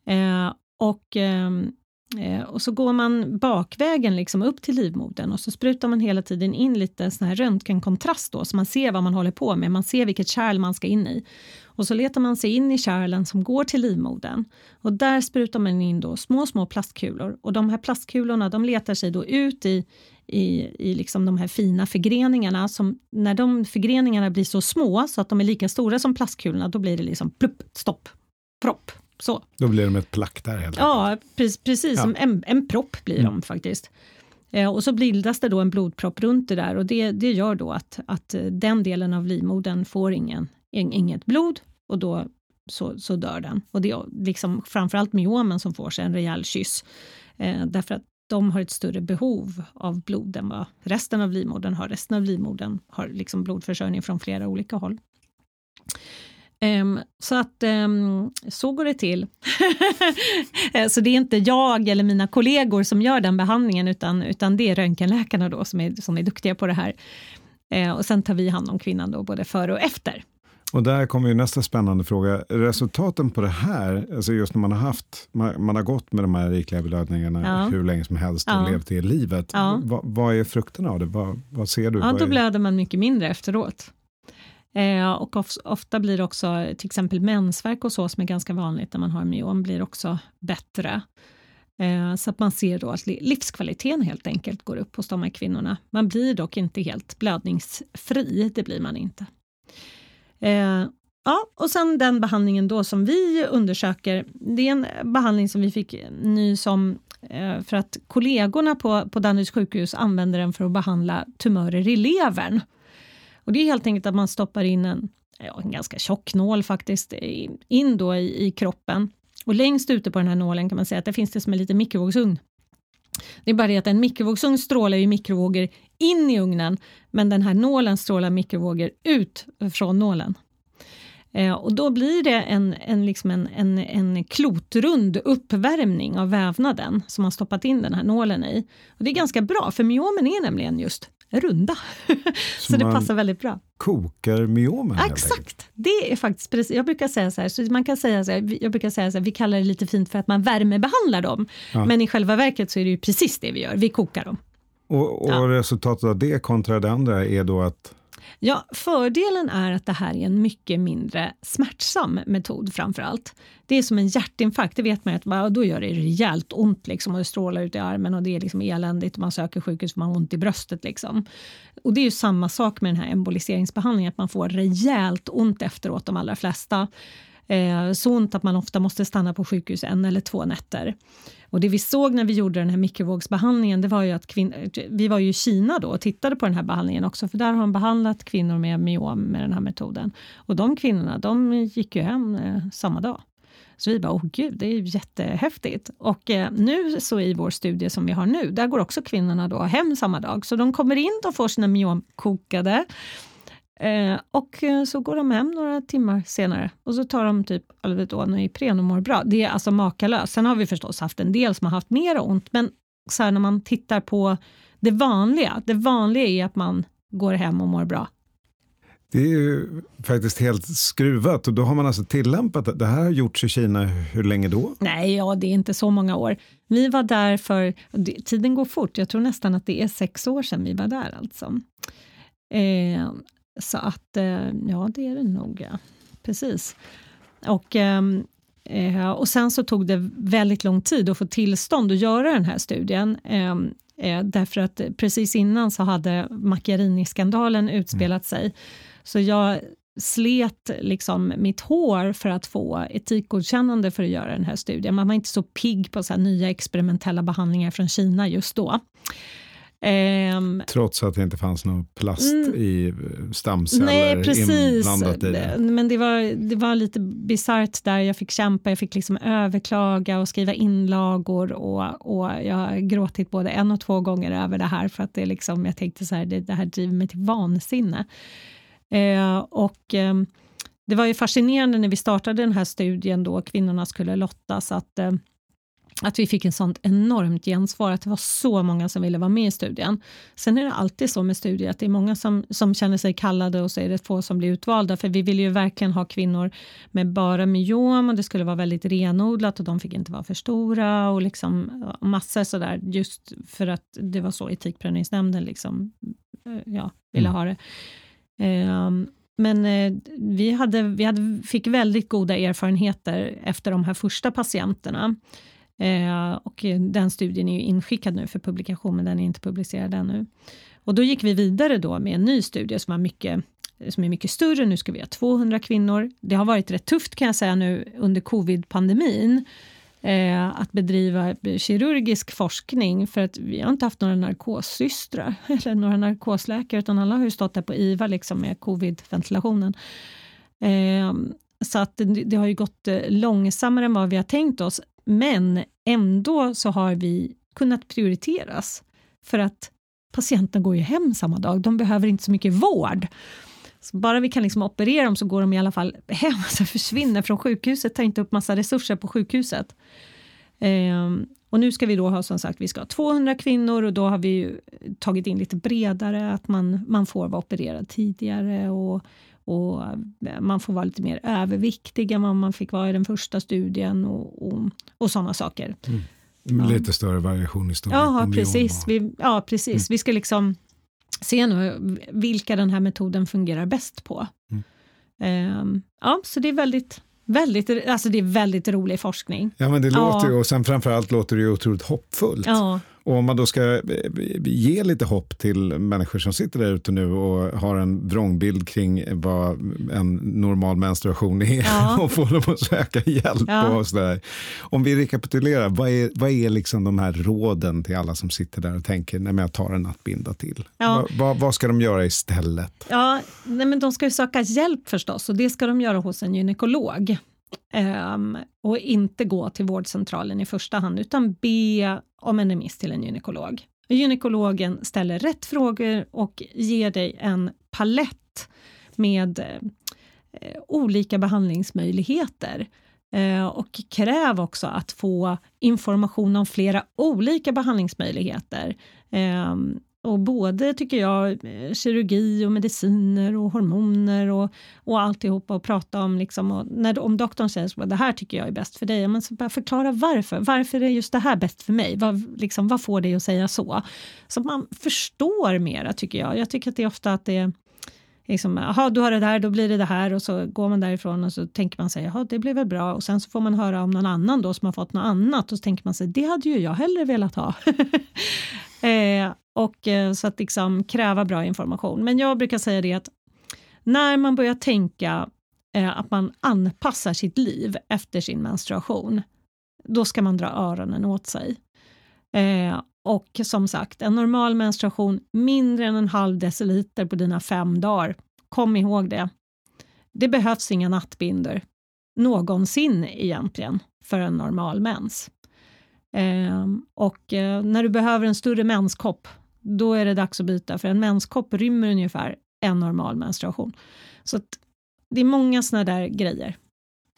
Eh, och, ehm, eh, Eh, och så går man bakvägen liksom upp till livmodern och så sprutar man hela tiden in lite sån här röntgenkontrast då, så man ser vad man håller på med, man ser vilket kärl man ska in i. Och så letar man sig in i kärlen som går till livmodern och där sprutar man in då små, små plastkulor och de här plastkulorna de letar sig då ut i, i, i liksom de här fina förgreningarna. Som, när de förgreningarna blir så små så att de är lika stora som plastkulorna, då blir det liksom plupp, stopp, propp. Så. Då blir de ett plack där helt Ja, precis, precis ja. som en, en propp blir mm. de faktiskt. Eh, och så bildas det då en blodpropp runt det där och det, det gör då att, att den delen av livmodern får ingen, inget blod och då så, så dör den. Och det är liksom framförallt myomen som får sig en rejäl kyss. Eh, därför att de har ett större behov av blod än vad resten av livmodern har. Resten av livmodern har liksom blodförsörjning från flera olika håll. Um, så att um, så går det till. så det är inte jag eller mina kollegor som gör den behandlingen utan, utan det är röntgenläkarna då som är, som är duktiga på det här. Uh, och sen tar vi hand om kvinnan då både före och efter. Och där kommer ju nästa spännande fråga. Resultaten på det här, alltså just när man har haft, man, man har gått med de här rikliga blödningarna ja. hur länge som helst och ja. levt det livet. Ja. Va, vad är frukterna av det? Vad, vad ser du? Ja, då är... blöder man mycket mindre efteråt. Eh, och of, ofta blir också till exempel mensvärk och så som är ganska vanligt när man har myom blir också bättre. Eh, så att man ser då att livskvaliteten helt enkelt går upp hos de här kvinnorna. Man blir dock inte helt blödningsfri, det blir man inte. Eh, ja, och sen den behandlingen då som vi undersöker, det är en behandling som vi fick nys om eh, för att kollegorna på, på Danderyds sjukhus använder den för att behandla tumörer i levern. Och det är helt enkelt att man stoppar in en, ja, en ganska tjock nål faktiskt in då i, i kroppen. Och längst ute på den här nålen kan man säga att det finns det som en liten mikrovågsugn. Det är bara det att en mikrovågsugn strålar ju mikrovågor in i ugnen, men den här nålen strålar mikrovågor ut från nålen. Eh, och då blir det en, en, liksom en, en, en klotrund uppvärmning av vävnaden som man stoppat in den här nålen i. Och det är ganska bra, för myomen är nämligen just runda. så, så det passar väldigt bra. kokar myomen? Exakt! Det är faktiskt precis, jag brukar säga så här, så man kan säga så här, jag brukar säga så här, vi kallar det lite fint för att man värmebehandlar dem. Ja. Men i själva verket så är det ju precis det vi gör, vi kokar dem. Och, och ja. resultatet av det kontra det andra är då att Ja, fördelen är att det här är en mycket mindre smärtsam metod framför allt. Det är som en hjärtinfarkt, det vet man att då gör det rejält ont liksom, och det strålar ut i armen och det är liksom eländigt och man söker sjukhus för man har ont i bröstet. Liksom. Och det är ju samma sak med den här emboliseringsbehandlingen, att man får rejält ont efteråt de allra flesta. Eh, så ont att man ofta måste stanna på sjukhus en eller två nätter. Och det vi såg när vi gjorde den här mikrovågsbehandlingen, det var ju att vi var ju i Kina då och tittade på den här behandlingen också, för där har de behandlat kvinnor med myom med den här metoden. Och de kvinnorna, de gick ju hem eh, samma dag. Så vi bara, åh gud, det är jättehäftigt. Och eh, nu så i vår studie som vi har nu, där går också kvinnorna då hem samma dag. Så de kommer in de får sina myom kokade Eh, och eh, så går de hem några timmar senare och så tar de typ Alvedon och Ipren och mår bra. Det är alltså makalöst. Sen har vi förstås haft en del som har haft mer ont, men så här, när man tittar på det vanliga, det vanliga är att man går hem och mår bra. Det är ju faktiskt helt skruvat och då har man alltså tillämpat det. Det här har gjorts i Kina hur länge då? Nej, ja, det är inte så många år. Vi var där för, tiden går fort, jag tror nästan att det är sex år sedan vi var där alltså. Eh, så att, eh, ja det är det nog, ja. precis. Och ehm, eh, och sen så tog det väldigt lång tid att få tillstånd att göra den här studien. Ehm, eh, därför att precis innan så hade Macchiarini-skandalen utspelat sig. Så jag slet liksom mitt hår för att få etikgodkännande för att göra den här studien. Man var inte så pigg på så nya experimentella behandlingar från Kina just då. Um, Trots att det inte fanns någon plast mm, i stamceller nej, precis. inblandat i det. Men det var, det var lite bisarrt där. Jag fick kämpa, jag fick liksom överklaga och skriva inlagor och, och jag har gråtit både en och två gånger över det här för att det liksom, jag tänkte så här, det, det här driver mig till vansinne. Uh, och um, det var ju fascinerande när vi startade den här studien då kvinnorna skulle lottas att uh, att vi fick en sånt enormt gensvar, att det var så många som ville vara med i studien. Sen är det alltid så med studier att det är många som, som känner sig kallade och så är det få som blir utvalda, för vi vill ju verkligen ha kvinnor med bara myom och det skulle vara väldigt renodlat och de fick inte vara för stora och liksom massor sådär, just för att det var så etikprövningsnämnden liksom, eh, ja, ville mm. ha det. Um, men eh, vi, hade, vi hade, fick väldigt goda erfarenheter efter de här första patienterna. Eh, och den studien är ju inskickad nu för publikation, men den är inte publicerad ännu. Och då gick vi vidare då med en ny studie som, var mycket, som är mycket större. Nu ska vi ha 200 kvinnor. Det har varit rätt tufft kan jag säga nu under covid-pandemin eh, att bedriva kirurgisk forskning för att vi har inte haft några narkossystrar eller några narkosläkare utan alla har ju stått där på IVA liksom med covid-ventilationen. Eh, så att det, det, har ju gått eh, långsammare än vad vi har tänkt oss. Men ändå så har vi kunnat prioriteras för att patienterna går ju hem samma dag. De behöver inte så mycket vård. Så bara vi kan liksom operera dem så går de i alla fall hem, så försvinner från sjukhuset, tar inte upp massa resurser på sjukhuset. Ehm, och nu ska vi då ha som sagt, vi ska ha 200 kvinnor och då har vi tagit in lite bredare, att man, man får vara opererad tidigare och och man får vara lite mer överviktig än vad man fick vara i den första studien och, och, och sådana saker. Mm. Ja. Lite större variation i storlek. Ja, precis. Vi, ja, precis. Mm. Vi ska liksom se nu vilka den här metoden fungerar bäst på. Mm. Um, ja, så det är väldigt Väldigt, alltså det är väldigt rolig forskning. Ja, men det låter ju, och sen framförallt låter det ju otroligt hoppfullt. Ja. Och om man då ska eh, ge lite hopp till människor som sitter där ute nu och har en vrångbild kring vad en normal menstruation är ja. och får dem att söka hjälp ja. och sådär. Om vi rekapitulerar, vad är, vad är liksom de här råden till alla som sitter där och tänker, nej men jag tar en nattbinda till. Ja. Va, va, vad ska de göra istället? Ja, nej men de ska ju söka hjälp förstås och det ska de göra hos en gynekolog. Um, och inte gå till vårdcentralen i första hand utan be om en remiss till en gynekolog. Gynekologen ställer rätt frågor och ger dig en palett med eh, olika behandlingsmöjligheter. Eh, och kräv också att få information om flera olika behandlingsmöjligheter. Eh, och både, tycker jag, eh, kirurgi och mediciner och hormoner och, och alltihopa och prata om, liksom, och när, om doktorn säger att det här tycker jag är bäst för dig, men så bara förklara varför. Varför är just det här bäst för mig? Vad, liksom, vad får dig att säga så? Så man förstår mera, tycker jag. Jag tycker att det är ofta att det är liksom, aha, du har det där, då blir det det här och så går man därifrån och så tänker man sig, jaha, det blev väl bra och sen så får man höra om någon annan då som har fått något annat och så tänker man sig, det hade ju jag hellre velat ha. eh, och eh, så att liksom kräva bra information. Men jag brukar säga det att när man börjar tänka eh, att man anpassar sitt liv efter sin menstruation, då ska man dra öronen åt sig. Eh, och som sagt, en normal menstruation mindre än en halv deciliter på dina fem dagar. Kom ihåg det. Det behövs inga nattbinder någonsin egentligen för en normal mens. Och när du behöver en större menskopp, då är det dags att byta, för en menskopp rymmer ungefär en normal menstruation. Så det är många sådana där grejer.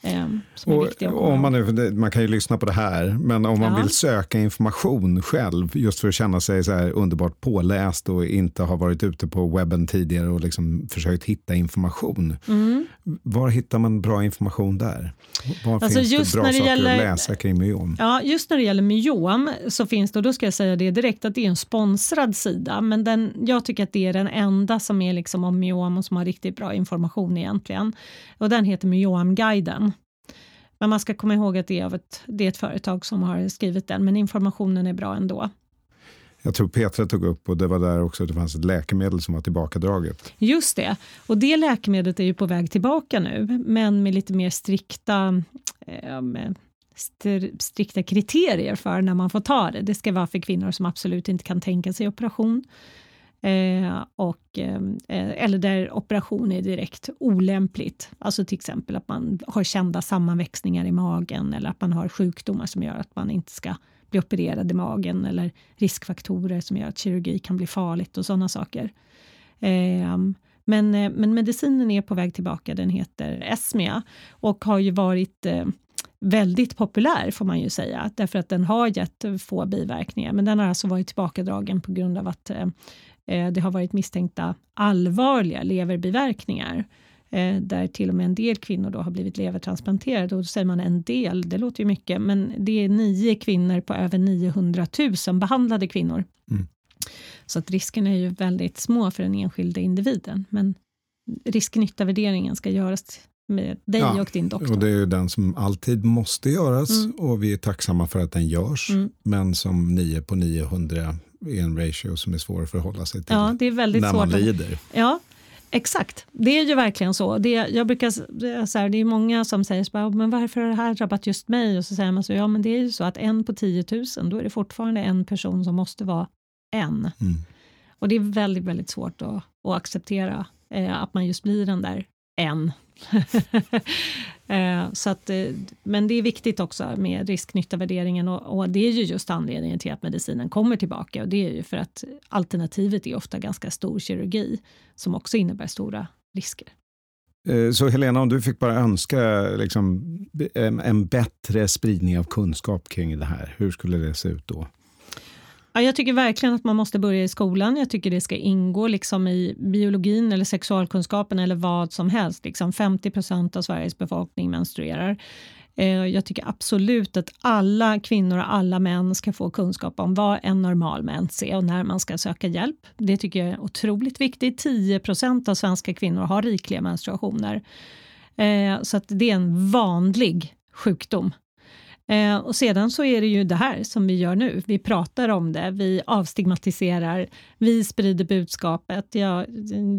Eh, och, om man, nu, man kan ju lyssna på det här, men om man ja. vill söka information själv, just för att känna sig så här underbart påläst och inte ha varit ute på webben tidigare och liksom försökt hitta information. Mm. Var hittar man bra information där? Var alltså finns det bra saker gäller, att läsa kring myom? Ja, just när det gäller myom så finns det, och då ska jag säga det direkt, att det är en sponsrad sida, men den, jag tycker att det är den enda som är liksom om myom och som har riktigt bra information egentligen. Och den heter Myomguiden. Men man ska komma ihåg att det är, ett, det är ett företag som har skrivit den, men informationen är bra ändå. Jag tror Petra tog upp, och det var där också, det fanns ett läkemedel som var tillbakadraget. Just det, och det läkemedlet är ju på väg tillbaka nu, men med lite mer strikta eh, strikta kriterier för när man får ta det. Det ska vara för kvinnor som absolut inte kan tänka sig operation. Eh, och, ehm, eh, eller där operation är direkt olämpligt. Alltså till exempel att man har kända sammanväxningar i magen eller att man har sjukdomar som gör att man inte ska bli opererad i magen eller riskfaktorer som gör att kirurgi kan bli farligt och sådana saker. Eh, men, eh, men medicinen är på väg tillbaka, den heter Esmia och har ju varit eh, väldigt populär får man ju säga, därför att den har gett få biverkningar, men den har alltså varit tillbakadragen på grund av att eh, det har varit misstänkta allvarliga leverbiverkningar eh, där till och med en del kvinnor då har blivit levertransplanterade. Och då säger man en del, det låter ju mycket, men det är nio kvinnor på över 900 000 behandlade kvinnor. Mm. Så att risken är ju väldigt små för den enskilde individen. Men risk-nytta-värderingen ska göras med dig ja, och din doktor. Och det är ju den som alltid måste göras mm. och vi är tacksamma för att den görs. Mm. Men som 9 på 900 är en ratio som är svår att förhålla sig till ja, det är väldigt när man lider. Ja, exakt. Det är ju verkligen så. Det, jag brukar, så här, det är många som säger så bara, men varför har det här drabbat just mig? Och så säger man så, ja men det är ju så att en på 10 000, då är det fortfarande en person som måste vara en. Mm. Och det är väldigt, väldigt svårt att, att acceptera eh, att man just blir den där en Eh, så att, eh, men det är viktigt också med risk-nytta-värderingen och, och, det är ju just anledningen till att medicinen kommer tillbaka och det är ju för att alternativet är ofta ganska stor kirurgi som också innebär stora risker. Eh, så Helena, om du fick bara önska liksom, en bättre spridning av kunskap kring det här, hur skulle det se ut då? Ja, jag tycker verkligen att man måste börja i skolan. Jag tycker det ska ingå liksom i biologin eller sexualkunskapen eller vad som helst. Liksom 50 procent av Sveriges befolkning menstruerar. Eh, jag tycker absolut att alla kvinnor och alla män ska få kunskap om vad en normal mens är och när man ska söka hjälp. Det tycker jag är otroligt viktigt. 10 procent av svenska kvinnor har rikliga menstruationer. Eh, så att det är en vanlig sjukdom Eh, och sedan så är det ju det här som vi gör nu. Vi pratar om det, vi avstigmatiserar, vi sprider budskapet. Ja,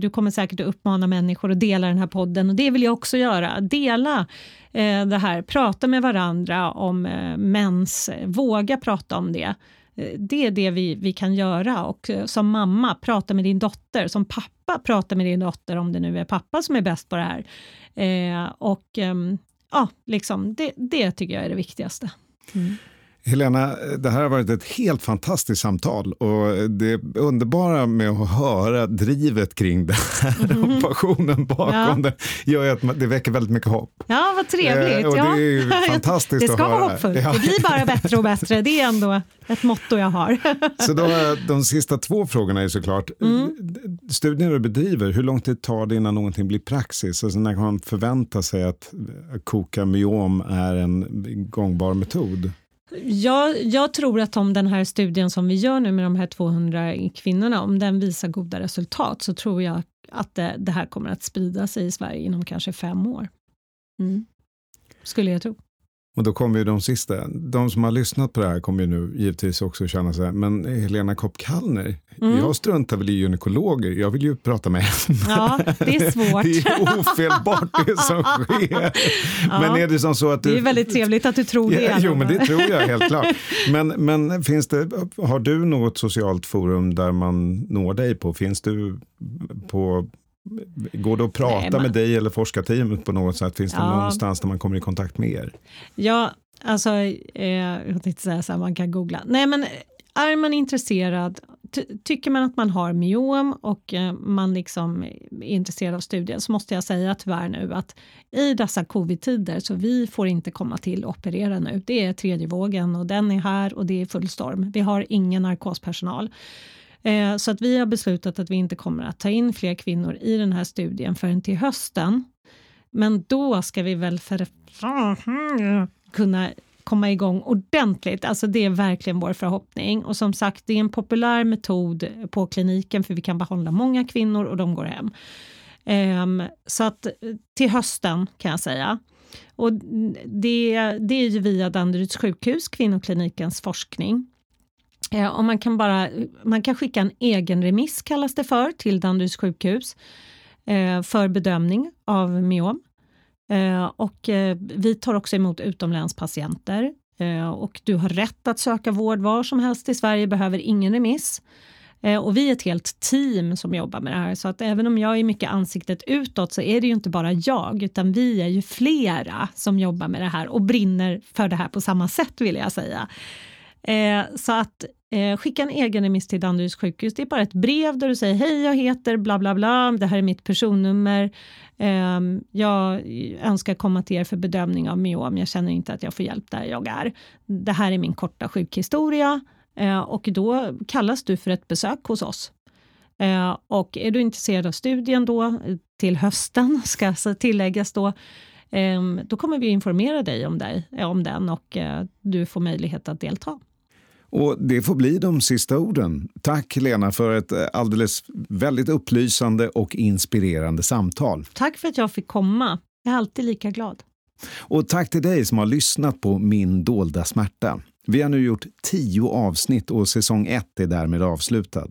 du kommer säkert att uppmana människor att dela den här podden och det vill jag också göra. Dela eh, det här, prata med varandra om eh, mens, eh, våga prata om det. Eh, det är det vi, vi kan göra och eh, som mamma, prata med din dotter. Som pappa, prata med din dotter om det nu är pappa som är bäst på det här. Eh, och ehm, ja, liksom, det, det tycker jag är det viktigaste. Mm. Helena, det här har varit ett helt fantastiskt samtal och det underbara med att höra drivet kring det här mm. och passionen bakom ja. det gör att det väcker väldigt mycket hopp. Ja, vad trevligt. Eh, och det är fantastiskt det ska vara hoppfullt. Ja. Det blir bara bättre och bättre. Det är ändå ett motto jag har. Så då, de sista två frågorna är såklart, mm. studien du bedriver, hur lång tid tar det innan någonting blir praxis? Alltså när kan man förvänta sig att koka myom är en gångbar metod? Jag, jag, tror att om den här studien som vi gör nu med de här 200 kvinnorna, om den visar goda resultat så tror jag att det, det här kommer att sprida sig i Sverige inom kanske fem år. Mm. Skulle jag tro. Och då kommer ju de sista. De som har lyssnat på det här kommer ju nu givetvis också känna så här, men Helena Kopp Kallner, mm. jag struntar väl i gynekologer, jag vill ju prata med henne. Ja, det är svårt. det är ofelbart det som sker. Ja. Men är det som så att du... Det är väldigt trevligt att du tror det. Ja, jo, men det tror jag helt klart. Men, men finns det, har du något socialt forum där man når dig på? Finns du på Går det att prata Nej, man... med dig eller forskarteamet på något sätt? Finns det ja. någonstans där man kommer i kontakt med er? Ja, alltså, eh, jag tänkte säga så här, man kan googla. Nej, men är man intresserad, tycker man att man har myom och eh, man liksom är intresserad av studien så måste jag säga tyvärr nu att i dessa covid-tider så vi får inte komma till och operera nu. Det är tredje vågen och den är här och det är full storm. Vi har ingen narkospersonal. Eh, så att vi har beslutat att vi inte kommer att ta in fler kvinnor i den här studien förrän till hösten. Men då ska vi väl för kunna komma igång ordentligt. Alltså det är verkligen vår förhoppning. Och som sagt, det är en populär metod på kliniken för vi kan behandla många kvinnor och de går hem. Um, så att till hösten kan jag säga. Och det, det är ju via Danderyds sjukhus, kvinnoklinikens forskning. Eh, och man, kan bara, man kan skicka en egen remiss, kallas det för, till Danderyds sjukhus eh, för bedömning av myom. Eh, och eh, vi tar också emot utomlänspatienter eh, och du har rätt att söka vård var som helst i Sverige, behöver ingen remiss. Eh, och vi är ett helt team som jobbar med det här, så att även om jag är mycket ansiktet utåt så är det ju inte bara jag, utan vi är ju flera som jobbar med det här och brinner för det här på samma sätt vill jag säga. Eh, så att eh, skicka en egen remiss till Danderyds sjukhus. Det är bara ett brev där du säger hej, jag heter bla bla bla, det här är mitt personnummer. Eh, jag önskar komma till er för bedömning av myom. Jag känner inte att jag får hjälp där jag är. Det här är min korta sjukhistoria eh, och då kallas du för ett besök hos oss. Eh, och är du intresserad av studien då till hösten, ska tilläggas då, ehm, då kommer vi informera dig om, dig, om den och eh, du får möjlighet att delta. Och Det får bli de sista orden. Tack Lena för ett eh, alldeles väldigt upplysande och inspirerande samtal. Tack för att jag fick komma. Jag är alltid lika glad. Och tack till dig som har lyssnat på Min dolda smärta. Vi har nu gjort tio avsnitt och säsong ett är därmed avslutad.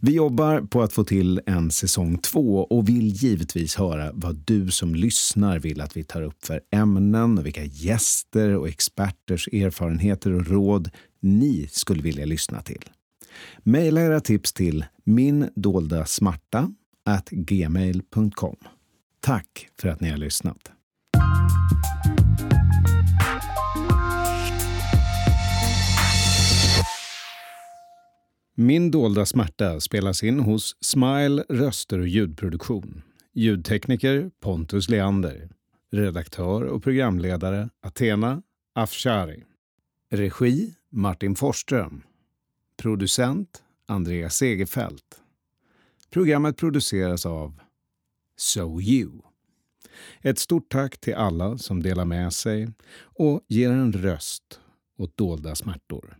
Vi jobbar på att få till en säsong två och vill givetvis höra vad du som lyssnar vill att vi tar upp för ämnen och vilka gäster och experters erfarenheter och råd ni skulle vilja lyssna till. Maila era tips till min gmail.com. Tack för att ni har lyssnat. Min dolda smärta spelas in hos Smile röster och ljudproduktion. Ljudtekniker Pontus Leander. Redaktör och programledare Athena Afshari. Regi Martin Forsström. Producent Andreas Segerfält. Programmet produceras av So You. Ett stort tack till alla som delar med sig och ger en röst åt dolda smärtor.